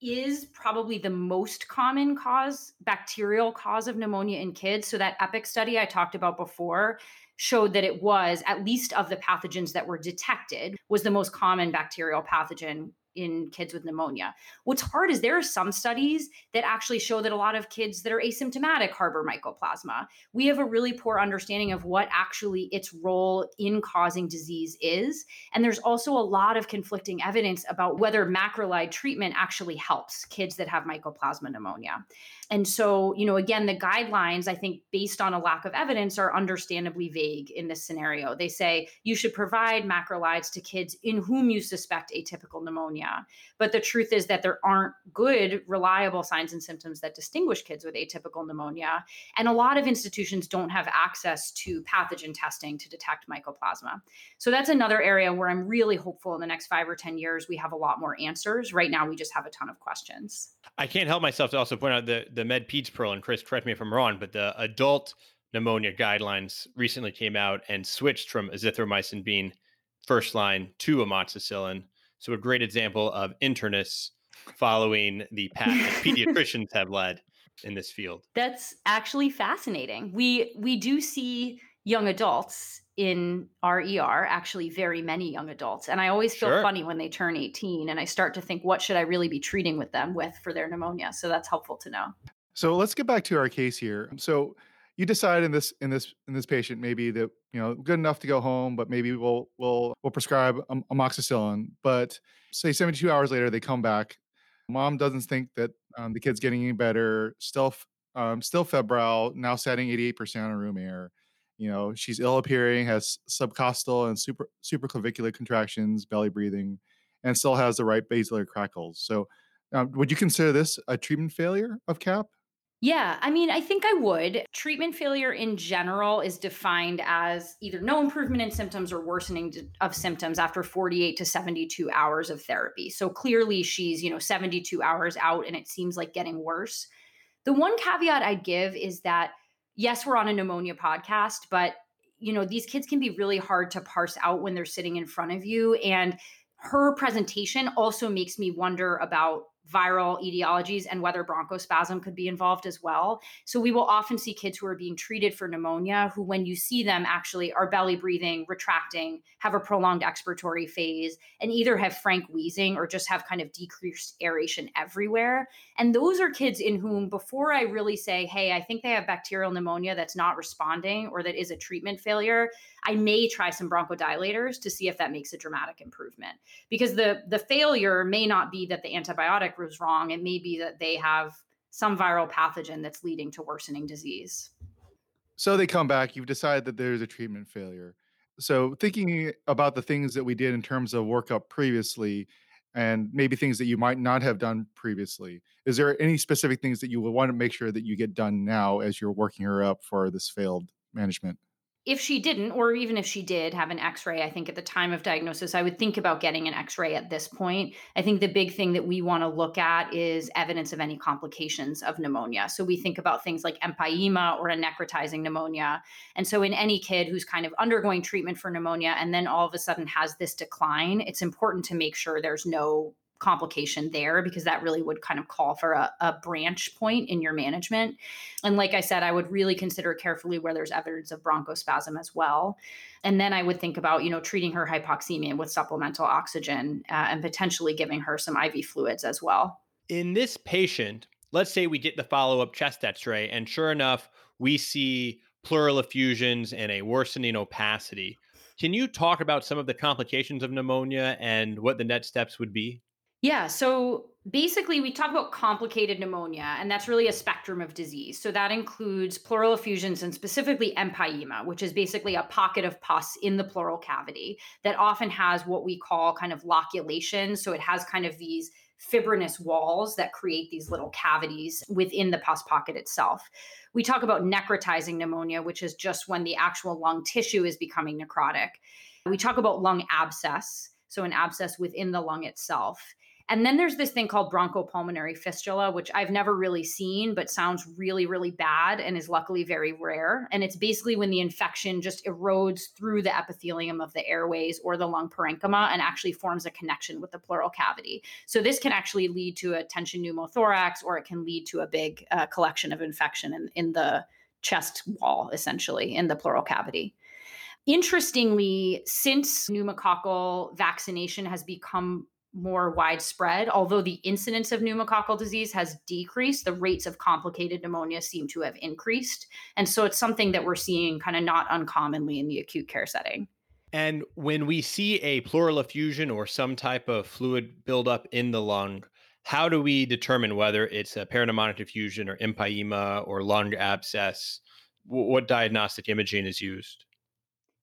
[SPEAKER 5] is probably the most common cause, bacterial cause of pneumonia in kids. So that EPIC study I talked about before showed that it was at least of the pathogens that were detected was the most common bacterial pathogen in kids with pneumonia. What's hard is there are some studies that actually show that a lot of kids that are asymptomatic harbor mycoplasma. We have a really poor understanding of what actually its role in causing disease is. And there's also a lot of conflicting evidence about whether macrolide treatment actually helps kids that have mycoplasma pneumonia. And so, you know, again, the guidelines, I think, based on a lack of evidence, are understandably vague in this scenario. They say you should provide macrolides to kids in whom you suspect atypical pneumonia. But the truth is that there aren't good, reliable signs and symptoms that distinguish kids with atypical pneumonia. And a lot of institutions don't have access to pathogen testing to detect mycoplasma. So that's another area where I'm really hopeful in the next five or 10 years, we have a lot more answers. Right now, we just have a ton of questions.
[SPEAKER 3] I can't help myself to also point out the the Med Peds Pearl, and Chris, correct me if I'm wrong, but the adult pneumonia guidelines recently came out and switched from azithromycin being first line to amoxicillin. So a great example of internists following the path that *laughs* pediatricians have led in this field.
[SPEAKER 5] That's actually fascinating. We we do see young adults in our ER, actually very many young adults. And I always feel
[SPEAKER 3] Sure.
[SPEAKER 5] funny when they turn 18 and I start to think what should I really be treating with them with for their pneumonia. So that's helpful to know.
[SPEAKER 4] So let's get back to our case here. So you decide in this in this in this patient maybe that you know good enough to go home, but maybe we'll we'll we'll prescribe am- amoxicillin. But say 72 hours later they come back. Mom doesn't think that um, the kid's getting any better. Still um, still febrile. Now setting 88% on room air. You know she's ill appearing, has subcostal and super supraclavicular contractions, belly breathing, and still has the right basilar crackles. So um, would you consider this a treatment failure of CAP?
[SPEAKER 5] Yeah, I mean, I think I would. Treatment failure in general is defined as either no improvement in symptoms or worsening of symptoms after 48 to 72 hours of therapy. So clearly she's, you know, 72 hours out and it seems like getting worse. The one caveat I'd give is that yes, we're on a pneumonia podcast, but you know, these kids can be really hard to parse out when they're sitting in front of you and her presentation also makes me wonder about viral etiologies and whether bronchospasm could be involved as well. So we will often see kids who are being treated for pneumonia who, when you see them, actually are belly breathing, retracting, have a prolonged expiratory phase, and either have frank wheezing or just have kind of decreased aeration everywhere. And those are kids in whom, before I really say, hey, I think they have bacterial pneumonia that's not responding or that is a treatment failure, I may try some bronchodilators to see if that makes a dramatic improvement. Because the the failure may not be that the antibiotic was wrong, it may be that they have some viral pathogen that's leading to worsening disease.
[SPEAKER 4] So they come back, you've decided that there's a treatment failure. So thinking about the things that we did in terms of workup previously and maybe things that you might not have done previously, is there any specific things that you would want to make sure that you get done now as you're working her up for this failed management?
[SPEAKER 5] If she didn't, or even if she did have an x ray, I think at the time of diagnosis, I would think about getting an x ray at this point. I think the big thing that we want to look at is evidence of any complications of pneumonia. So we think about things like empyema or a necrotizing pneumonia. And so in any kid who's kind of undergoing treatment for pneumonia and then all of a sudden has this decline, it's important to make sure there's no complication there because that really would kind of call for a, a, branch point in your management. And like I said, I would really consider carefully where there's evidence of bronchospasm as well. And then I would think about, you know, treating her hypoxemia with supplemental oxygen uh, and potentially giving her some IV fluids as well.
[SPEAKER 3] In this patient, let's say we get the follow up chest x ray, and sure enough, we see pleural effusions and a worsening opacity. Can you talk about some of the complications of pneumonia and what the next steps would be?
[SPEAKER 5] Yeah. So basically, we talk about complicated pneumonia, and that's really a spectrum of disease. So that includes pleural effusions and specifically empyema, which is basically a pocket of pus in the pleural cavity that often has what we call kind of loculation. So it has kind of these fibrinous walls that create these little cavities within the pus pocket itself. We talk about necrotizing pneumonia, which is just when the actual lung tissue is becoming necrotic. We talk about lung abscess, so an abscess within the lung itself. And then there's this thing called bronchopulmonary fistula, which I've never really seen, but sounds really, really bad and is luckily very rare. And it's basically when the infection just erodes through the epithelium of the airways or the lung parenchyma and actually forms a connection with the pleural cavity. So this can actually lead to a tension pneumothorax or it can lead to a big uh, collection of infection in, in the chest wall, essentially, in the pleural cavity. Interestingly, since pneumococcal vaccination has become more widespread. Although the incidence of pneumococcal disease has decreased, the rates of complicated pneumonia seem to have increased. And so it's something that we're seeing kind of not uncommonly in the acute care setting.
[SPEAKER 3] And when we see a pleural effusion or some type of fluid buildup in the lung, how do we determine whether it's a pneumonic effusion or empyema or lung abscess? What diagnostic imaging is used?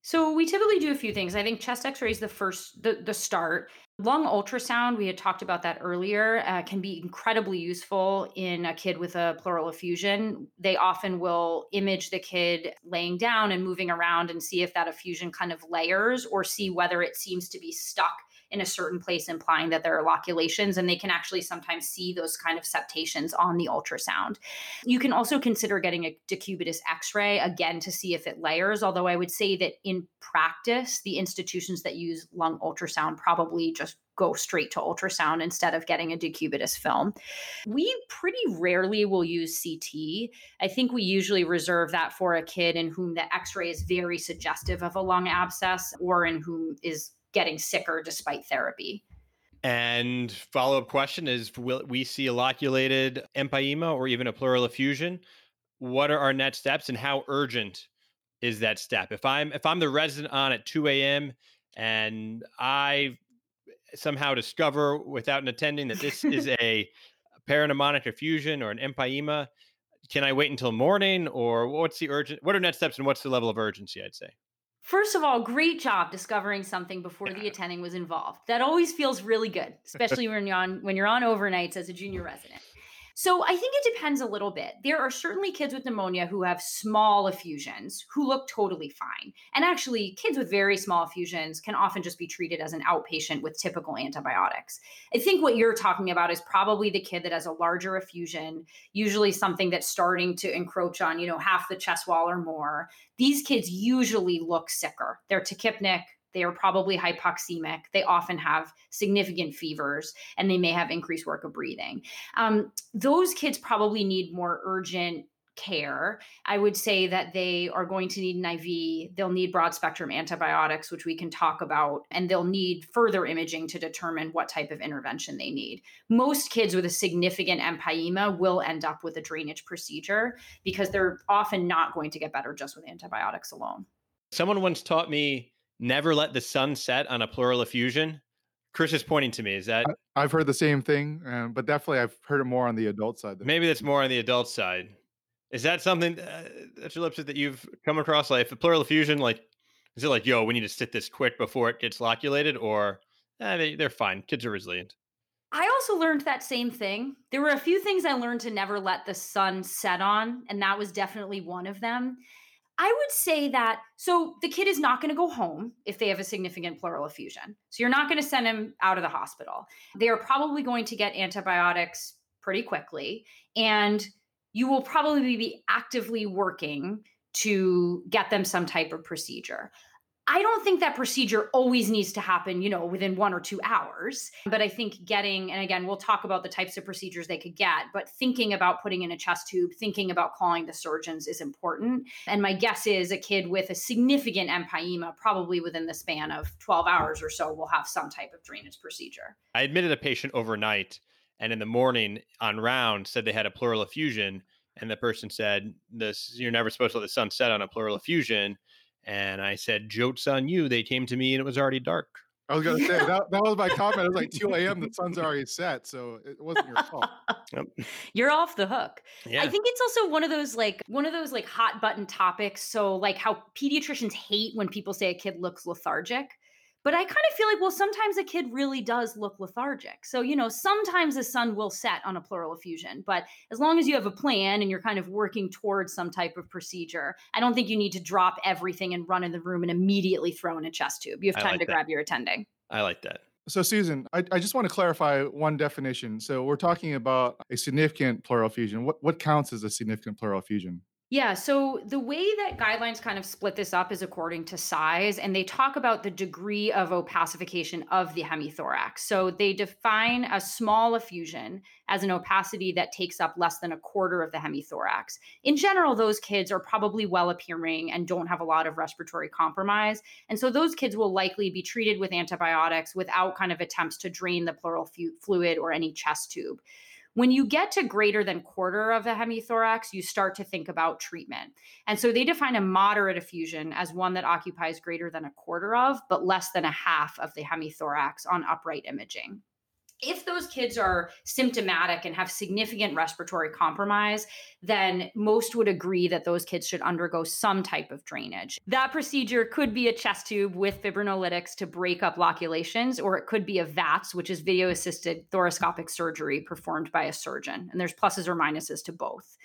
[SPEAKER 5] So we typically do a few things. I think chest X-ray is the first, the the start. Lung ultrasound, we had talked about that earlier, uh, can be incredibly useful in a kid with a pleural effusion. They often will image the kid laying down and moving around and see if that effusion kind of layers or see whether it seems to be stuck in a certain place, implying that there are loculations, and they can actually sometimes see those kind of septations on the ultrasound. You can also consider getting a decubitus x ray again to see if it layers, although I would say that in practice, the institutions that use lung ultrasound probably just go straight to ultrasound instead of getting a decubitus film. We pretty rarely will use CT. I think we usually reserve that for a kid in whom the x ray is very suggestive of a lung abscess or in whom is getting sicker despite therapy.
[SPEAKER 3] And follow up question is Will we see a loculated empyema or even a pleural effusion? What are our next steps and how urgent is that step? If I'm if I'm the resident on at 2 a.m. and I somehow discover without an attending that this is *laughs* a parapneumonic effusion or an empyema, can I wait until morning or what's the urgent what are next steps and what's the level of urgency, I'd say?
[SPEAKER 5] First of all, great job discovering something before the attending was involved. That always feels really good, especially when you're on when you're on overnights as a junior mm. resident. So I think it depends a little bit. There are certainly kids with pneumonia who have small effusions who look totally fine. And actually, kids with very small effusions can often just be treated as an outpatient with typical antibiotics. I think what you're talking about is probably the kid that has a larger effusion, usually something that's starting to encroach on, you know, half the chest wall or more. These kids usually look sicker. They're tachypneic, They are probably hypoxemic. They often have significant fevers and they may have increased work of breathing. Um, those kids probably need more urgent care, I would say that they are going to need an IV. They'll need broad spectrum antibiotics, which we can talk about, and they'll need further imaging to determine what type of intervention they need. Most kids with a significant empyema will end up with a drainage procedure because they're often not going to get better just with antibiotics alone.
[SPEAKER 3] Someone once taught me never let the sun set on a pleural effusion. Chris is pointing to me. Is that
[SPEAKER 4] I've heard the same thing, uh, but definitely I've heard it more on the adult side.
[SPEAKER 3] maybe that's more on the adult side? Is that something uh, that's your Lipsett that you've come across? Like, if the pleural effusion, like, is it like, yo, we need to sit this quick before it gets loculated, or eh, they, they're fine. Kids are resilient.
[SPEAKER 5] I also learned that same thing. There were a few things I learned to never let the sun set on, and that was definitely one of them. I would say that so the kid is not going to go home if they have a significant pleural effusion. So you're not going to send him out of the hospital. They are probably going to get antibiotics pretty quickly. And you will probably be actively working to get them some type of procedure. I don't think that procedure always needs to happen, you know, within one or two hours. But I think getting, and again, we'll talk about the types of procedures they could get, but thinking about putting in a chest tube, thinking about calling the surgeons is important. And my guess is a kid with a significant empyema, probably within the span of 12 hours or so, will have some type of drainage procedure.
[SPEAKER 3] I admitted a patient overnight and in the morning on round said they had a pleural effusion and the person said this you're never supposed to let the sun set on a pleural effusion and i said joke's on you they came to me and it was already dark
[SPEAKER 4] I was gonna say *laughs* that, that was my comment. It was like 2 a.m. The sun's already set, so it wasn't your fault. *laughs*
[SPEAKER 3] Yep.
[SPEAKER 5] You're off the hook.
[SPEAKER 3] yeah
[SPEAKER 5] I think it's also one of those like one of those like hot button topics. So like how pediatricians hate when people say a kid looks lethargic. But I kind of feel like, well, sometimes a kid really does look lethargic. So, you know, sometimes the sun will set on a pleural effusion, but as long as you have a plan and you're kind of working towards some type of procedure, I don't think you need to drop everything and run in the room and immediately throw in a chest tube. You have time
[SPEAKER 3] like
[SPEAKER 5] to
[SPEAKER 3] that.
[SPEAKER 5] grab your attending.
[SPEAKER 3] i like that
[SPEAKER 4] So, Susan, I, I just want to clarify one definition. So, we're talking about a significant pleural effusion. What what counts as a significant pleural effusion?
[SPEAKER 5] Yeah, so the way that guidelines kind of split this up is according to size, and they talk about the degree of opacification of the hemithorax. So they define a small effusion as an opacity that takes up less than a quarter of the hemithorax. In general, those kids are probably well appearing and don't have a lot of respiratory compromise. And so those kids will likely be treated with antibiotics without kind of attempts to drain the pleural fu- fluid or any chest tube. When you get to greater than quarter of the hemithorax, you start to think about treatment. And so they define a moderate effusion as one that occupies greater than a quarter of, but less than a half of the hemithorax on upright imaging. If those kids are symptomatic and have significant respiratory compromise, then most would agree that those kids should undergo some type of drainage. That procedure could be a chest tube with fibrinolytics to break up loculations, or it could be a VATS, which is video assisted thoracoscopic surgery performed by a surgeon. And there's pluses or minuses to both.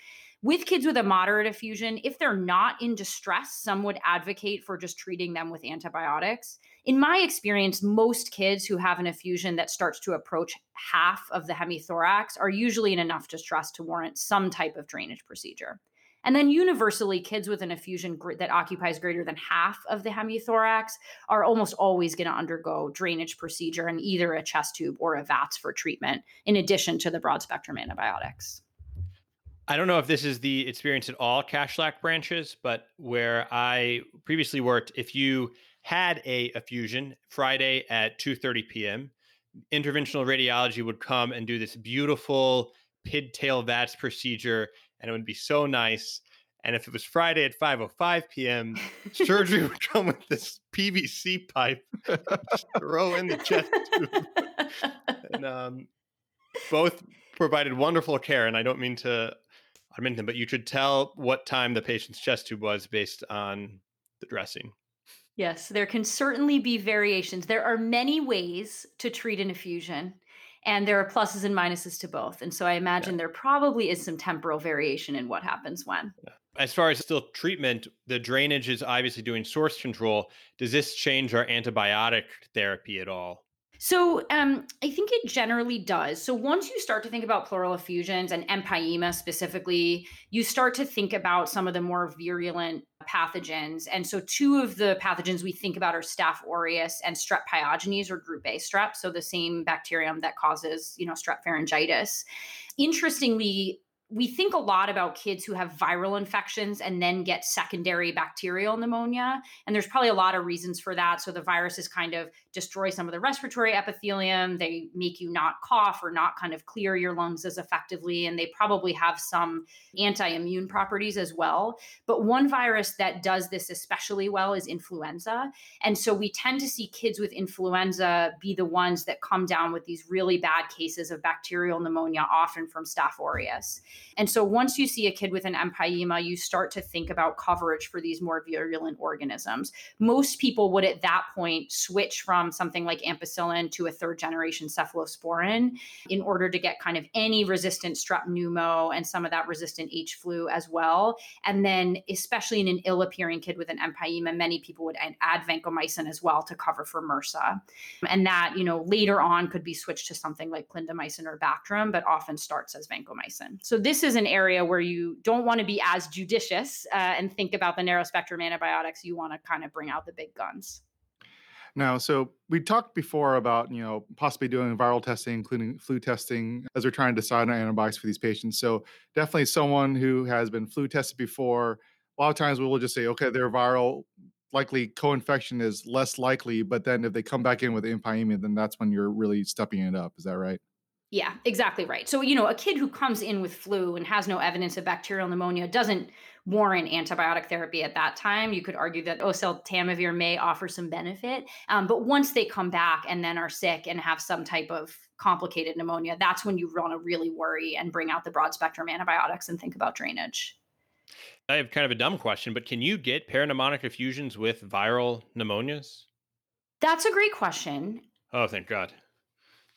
[SPEAKER 5] With kids with a moderate effusion, if they're not in distress, some would advocate for just treating them with antibiotics. In my experience, most kids who have an effusion that starts to approach half of the hemithorax are usually in enough distress to warrant some type of drainage procedure. And then universally, kids with an effusion gr- that occupies greater than half of the hemithorax are almost always going to undergo drainage procedure and either a chest tube or a VATS for treatment, in addition to the broad spectrum antibiotics.
[SPEAKER 3] I don't know if this is the experience at all Cashlack branches, but where I previously worked, if you had a effusion Friday at 2:30 p.m., interventional radiology would come and do this beautiful pigtail VATS procedure, and it would be so nice. And if it was Friday at 5:05 p.m., surgery would *laughs* come with this PVC pipe, throw in the chest tube, and um, both provided wonderful care. And I don't mean to I them, but you should tell what time the patient's chest tube was based on the dressing.
[SPEAKER 5] Yes, there can certainly be variations. There are many ways to treat an effusion, and there are pluses and minuses to both. And so I imagine there probably is some temporal variation in what happens when.
[SPEAKER 3] As far as still treatment, the drainage is obviously doing source control. Does this change our antibiotic therapy at all?
[SPEAKER 5] So um, I think it generally does. So once you start to think about pleural effusions and empyema specifically, you start to think about some of the more virulent pathogens. And so two of the pathogens we think about are Staph aureus and Strep pyogenes or group A strep, so the same bacterium that causes, you know, strep pharyngitis. Interestingly, we think a lot about kids who have viral infections and then get secondary bacterial pneumonia. And there's probably a lot of reasons for that. So the viruses kind of destroy some of the respiratory epithelium. They make you not cough or not kind of clear your lungs as effectively. And they probably have some anti immune properties as well. But one virus that does this especially well is influenza. And so we tend to see kids with influenza be the ones that come down with these really bad cases of bacterial pneumonia, often from Staph aureus. And so once you see a kid with an empyema, you start to think about coverage for these more virulent organisms. Most people would at that point switch from something like ampicillin to a third generation cephalosporin in order to get kind of any resistant strep pneumo and some of that resistant H flu as well. And then, especially in an ill appearing kid with an empyema, many people would add vancomycin as well to cover for MRSA. And that, you know, later on could be switched to something like clindamycin or Bactrim, but often starts as vancomycin. So this is an area where you don't want to be as judicious uh, and think about the narrow spectrum antibiotics. You want to kind of bring out the big guns.
[SPEAKER 4] Now, so we talked before about you know possibly doing viral testing, including flu testing, as we're trying to decide on antibiotics for these patients. So definitely someone who has been flu tested before. A lot of times we will just say, okay, they're viral. Likely co-infection is less likely, but then if they come back in with empyema, then that's when you're really stepping it up. Is that right?
[SPEAKER 5] Yeah, exactly right. So, you know, a kid who comes in with flu and has no evidence of bacterial pneumonia doesn't warrant antibiotic therapy at that time. You could argue that oseltamivir may offer some benefit. Um, but once they come back and then are sick and have some type of complicated pneumonia, that's when you want to really worry and bring out the broad spectrum antibiotics and think about drainage.
[SPEAKER 3] I have kind of a dumb question, but can you get parapneumonic effusions with viral pneumonias?
[SPEAKER 5] That's a great question.
[SPEAKER 3] Oh, thank God.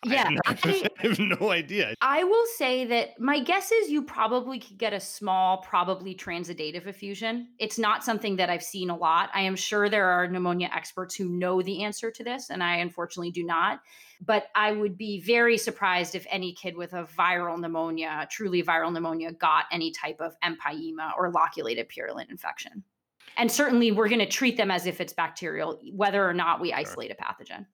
[SPEAKER 5] Yeah,
[SPEAKER 3] I have, no, I, *laughs* I have no idea.
[SPEAKER 5] I will say that my guess is you probably could get a small, probably transudative effusion. It's not something that I've seen a lot. I am sure there are pneumonia experts who know the answer to this, and I unfortunately do not. But I would be very surprised if any kid with a viral pneumonia, truly viral pneumonia, got any type of empyema or loculated purulent infection. And certainly, we're going to treat them as if it's bacterial, whether or not we isolate a pathogen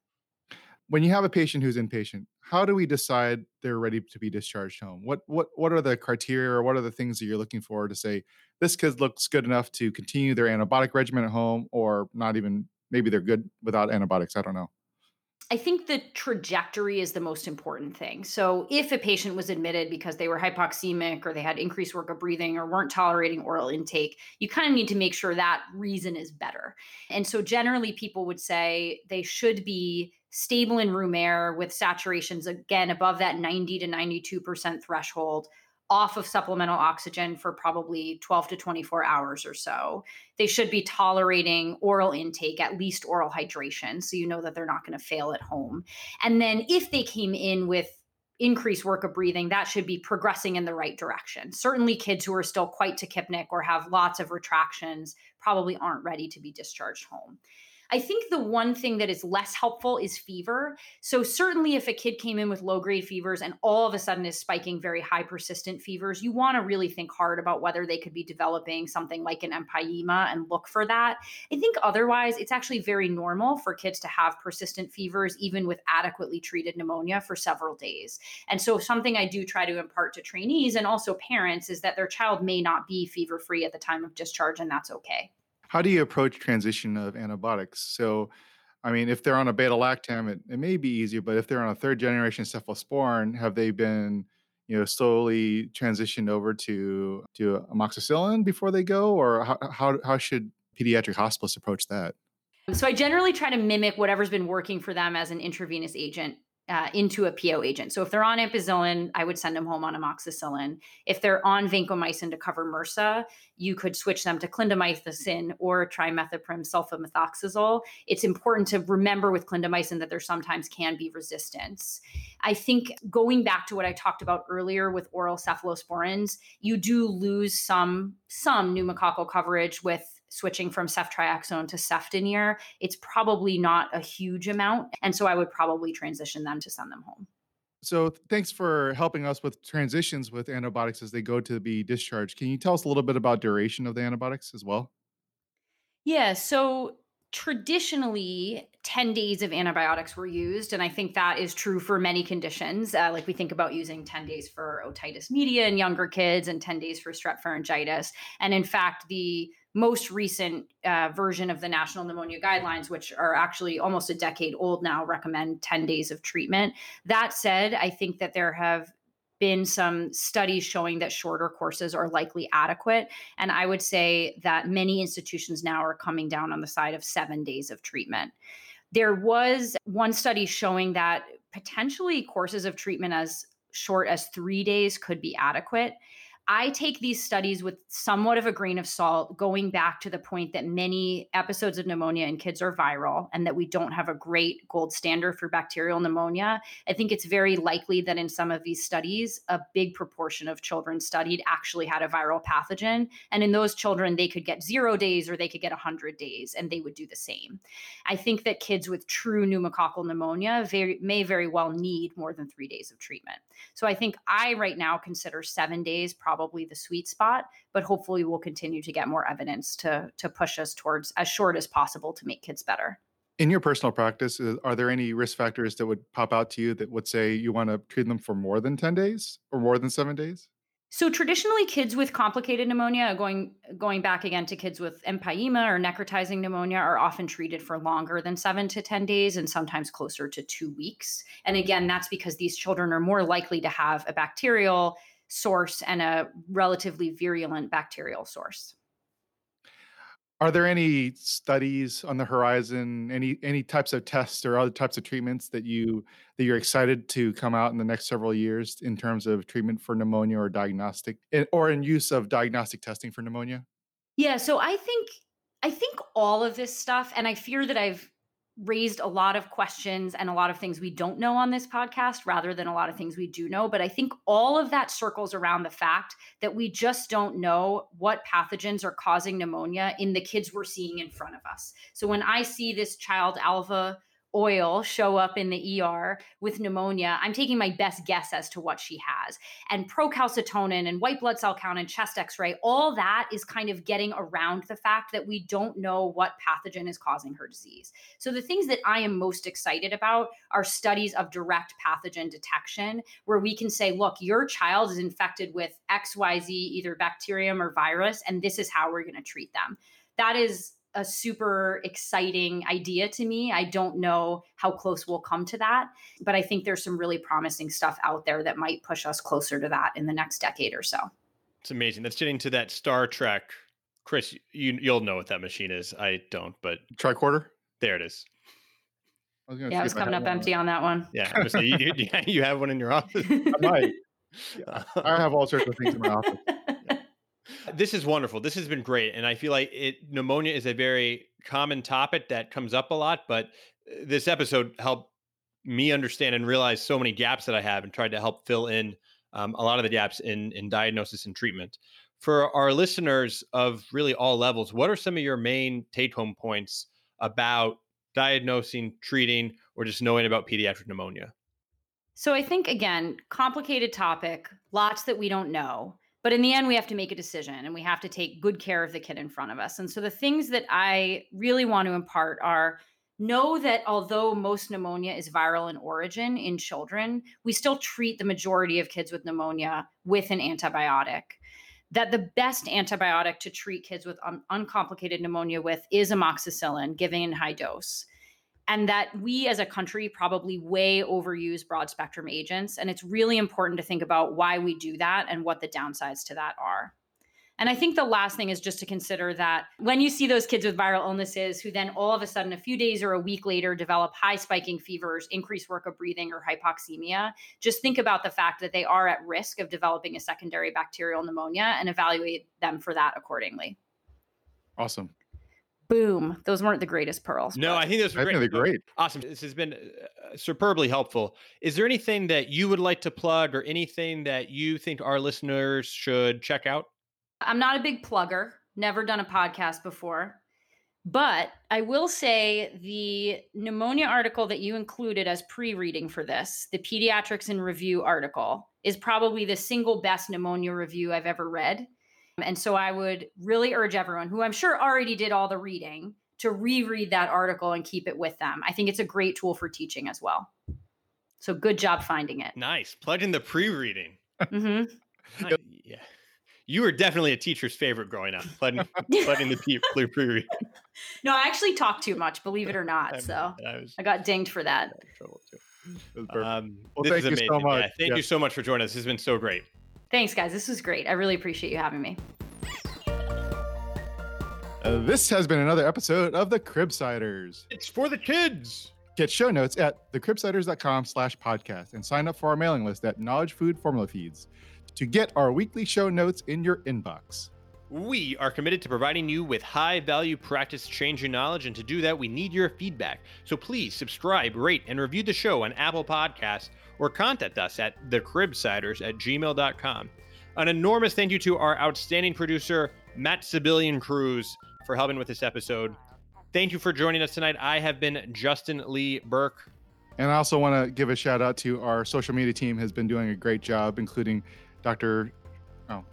[SPEAKER 4] when you have a patient who's inpatient, how do we decide they're ready to be discharged home? What what what are the criteria or what are the things that you're looking for to say this kid looks good enough to continue their antibiotic regimen at home or not even maybe they're good without antibiotics? I don't know.
[SPEAKER 5] I think the trajectory is the most important thing. So, if a patient was admitted because they were hypoxemic or they had increased work of breathing or weren't tolerating oral intake, you kind of need to make sure that reason is better. And so, generally, people would say they should be stable in room air with saturations again above that 90 to 92% threshold off of supplemental oxygen for probably 12 to 24 hours or so. They should be tolerating oral intake, at least oral hydration, so you know that they're not going to fail at home. And then if they came in with increased work of breathing, that should be progressing in the right direction. Certainly, kids who are still quite tachypneic or have lots of retractions probably aren't ready to be discharged home. I think the one thing that is less helpful is fever. So, certainly, if a kid came in with low grade fevers and all of a sudden is spiking very high persistent fevers, you want to really think hard about whether they could be developing something like an empyema and look for that. I think otherwise, it's actually very normal for kids to have persistent fevers, even with adequately treated pneumonia for several days. And so, something I do try to impart to trainees and also parents is that their child may not be fever free at the time of discharge, and that's okay
[SPEAKER 4] how do you approach transition of antibiotics? So, I mean, if they're on a beta lactam, it, it may be easier, but if they're on a third generation cephalosporin, have they been, you know, slowly transitioned over to to amoxicillin before they go, or how how, how should pediatric hospitalists approach that?
[SPEAKER 5] So I generally try to mimic whatever's been working for them as an intravenous agent uh, into a PO agent. So if they're on ampicillin, I would send them home on amoxicillin. If they're on vancomycin to cover MRSA, you could switch them to clindamycin or trimethoprim sulfamethoxazole. It's important to remember with clindamycin that there sometimes can be resistance. I think going back to what I talked about earlier with oral cephalosporins, you do lose some some pneumococcal coverage with switching from ceftriaxone to cefdinir, it's probably not a huge amount. And so I would probably transition them to send them home.
[SPEAKER 4] So thanks for helping us with transitions with antibiotics as they go to be discharged. Can you tell us a little bit about duration of the antibiotics as well?
[SPEAKER 5] Yeah, so traditionally 10 days of antibiotics were used and i think that is true for many conditions uh, like we think about using 10 days for otitis media in younger kids and 10 days for strep pharyngitis and in fact the most recent uh, version of the national pneumonia guidelines which are actually almost a decade old now recommend 10 days of treatment that said i think that there have been some studies showing that shorter courses are likely adequate. And I would say that many institutions now are coming down on the side of seven days of treatment. There was one study showing that potentially courses of treatment as short as three days could be adequate. I take these studies with somewhat of a grain of salt, going back to the point that many episodes of pneumonia in kids are viral and that we don't have a great gold standard for bacterial pneumonia. I think it's very likely that in some of these studies, a big proportion of children studied actually had a viral pathogen. And in those children, they could get zero days or they could get 100 days and they would do the same. I think that kids with true pneumococcal pneumonia very, may very well need more than three days of treatment. So I think I right now consider seven days probably probably the sweet spot, but hopefully we'll continue to get more evidence to to push us towards as short as possible to make kids better.
[SPEAKER 4] In your personal practice, are there any risk factors that would pop out to you that would say you want to treat them for more than 10 days or more than 7 days?
[SPEAKER 5] So traditionally, kids with complicated pneumonia, going going back again to kids with empyema or necrotizing pneumonia, are often treated for longer than seven to ten days, and sometimes closer to two weeks. And again, that's because these children are more likely to have a bacterial source and a relatively virulent bacterial source.
[SPEAKER 4] Are there any studies on the horizon, any any types of tests or other types of treatments that you that you're excited to come out in the next several years in terms of treatment for pneumonia or diagnostic eh, or in use of diagnostic testing for pneumonia?
[SPEAKER 5] Yeah, so I think I think all of this stuff and I fear that I've raised a lot of questions and a lot of things we don't know on this podcast rather than a lot of things we do know. But I think all of that circles around the fact that we just don't know what pathogens are causing pneumonia in the kids we're seeing in front of us. So when I see this child, Alva, oil show up in the ER with pneumonia, I'm taking my best guess as to what she has. And procalcitonin and white blood cell count and chest x ray, all that is kind of getting around the fact that we don't know what pathogen is causing her disease. So the things that I am most excited about are studies of direct pathogen detection, where we can say, look, your child is infected with XYZ, either bacterium or virus, and this is how we're going to treat them. That is a super exciting idea to me. I don't know how close we'll come to that, but I think there's some really promising stuff out there that might push us closer to that in the next decade or so.
[SPEAKER 3] It's amazing. That's getting to that Star Trek. Chris, you you'll know what that machine is. I don't, but
[SPEAKER 4] tricorder.
[SPEAKER 3] There it is.
[SPEAKER 5] I yeah, I was coming up empty on that one.
[SPEAKER 3] Yeah, say, you, *laughs* you, you, have one in your office.
[SPEAKER 4] I might. Yeah, *laughs* I have all sorts of things in my office. *laughs*
[SPEAKER 3] This is wonderful. This has been great, and I feel like it pneumonia is a very common topic that comes up a lot. But uh, this episode helped me understand and realize so many gaps that I have, and tried to help fill in um, a lot of the gaps in in diagnosis and treatment. For our listeners of really all levels, what are some of your main take home points about diagnosing, treating, or just knowing about pediatric pneumonia?
[SPEAKER 5] So I think again, complicated topic, lots that we don't know. But in the end, we have to make a decision and we have to take good care of the kid in front of us. And so the things that I really want to impart are know that although most pneumonia is viral in origin in children, we still treat the majority of kids with pneumonia with an antibiotic. That the best antibiotic to treat kids with un- uncomplicated pneumonia with is amoxicillin, given in high dose and that we as a country probably way overuse broad spectrum agents. And it's really important to think about why we do that and what the downsides to that are. And I think the last thing is just to consider that when you see those kids with viral illnesses who then all of a sudden, a few days or a week later, develop high spiking fevers, increased work of breathing, or hypoxemia, just think about the fact that they are at risk of developing a secondary bacterial pneumonia and evaluate them for that accordingly.
[SPEAKER 4] Awesome.
[SPEAKER 5] Boom. Those weren't the greatest pearls.
[SPEAKER 3] No, I think those were
[SPEAKER 4] great. they're great.
[SPEAKER 3] Awesome. This has been uh, superbly helpful. Is there anything that you would like to plug or anything that you think our listeners should check out?
[SPEAKER 5] I'm not a big plugger. Never done a podcast before. But I will say the pneumonia article that you included as pre reading for this, the Pediatrics in Review article, is probably the single best pneumonia review I've ever read. And so I would really urge everyone who I'm sure already did all the reading to reread that article and keep it with them. I think it's a great tool for teaching as well. So good job finding it.
[SPEAKER 3] Nice. Plugging the pre reading.
[SPEAKER 5] hmm *laughs*
[SPEAKER 3] yeah. You were definitely a teacher's favorite growing up, plugging, *laughs* plugging the pre reading.
[SPEAKER 5] No, I actually talked too much, believe it or not. So
[SPEAKER 3] I was
[SPEAKER 5] I got dinged for that.
[SPEAKER 3] trouble too.
[SPEAKER 4] It was perfect.
[SPEAKER 3] Um,
[SPEAKER 4] Well,
[SPEAKER 3] this
[SPEAKER 4] thank
[SPEAKER 3] is
[SPEAKER 4] you so
[SPEAKER 3] amazing. Yeah,
[SPEAKER 4] much.
[SPEAKER 3] thank
[SPEAKER 4] Yeah.
[SPEAKER 3] you so much for joining us. This has been so great.
[SPEAKER 5] Thanks, guys. This was great. I really appreciate you having me.
[SPEAKER 4] Uh, this has been another episode of the Cribsiders.
[SPEAKER 3] It's for the kids.
[SPEAKER 4] Get show notes at thecribsiders.com slash podcast and sign up for our mailing list at Knowledge Food Formula Feeds to get our weekly show notes in your inbox.
[SPEAKER 3] We are committed to providing you with high value practice changing knowledge, and to do that, we need your feedback. So please subscribe, rate, and review the show on Apple Podcasts or contact us at thecribsiders at gmail.com. An enormous thank you to our outstanding producer, Matt Sibilian Cruz, for helping with this episode. Thank you for joining us tonight. I have been Justin Lee Berk.
[SPEAKER 4] And I also want to give a shout out to our social media team has been doing a great job, including Dr. Oh,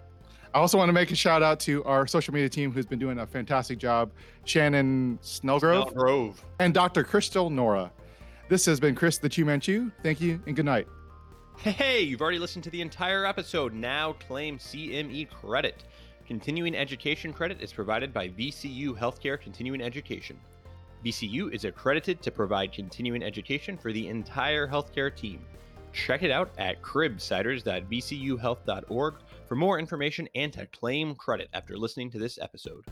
[SPEAKER 4] I also want to make a shout out to our social media team who's been doing a fantastic job, Shannon Snellgrove
[SPEAKER 3] Grove.
[SPEAKER 4] and Dr. Crystal Nora. This has been Chris the Chu Manchu. Thank you and good night.
[SPEAKER 3] Hey, you've already listened to the entire episode. Now claim CME credit. Continuing education credit is provided by VCU Healthcare Continuing Education. VCU is accredited to provide continuing education for the entire healthcare team. Check it out at cribsiders.vcuhealth.org for more information and to claim credit after listening to this episode.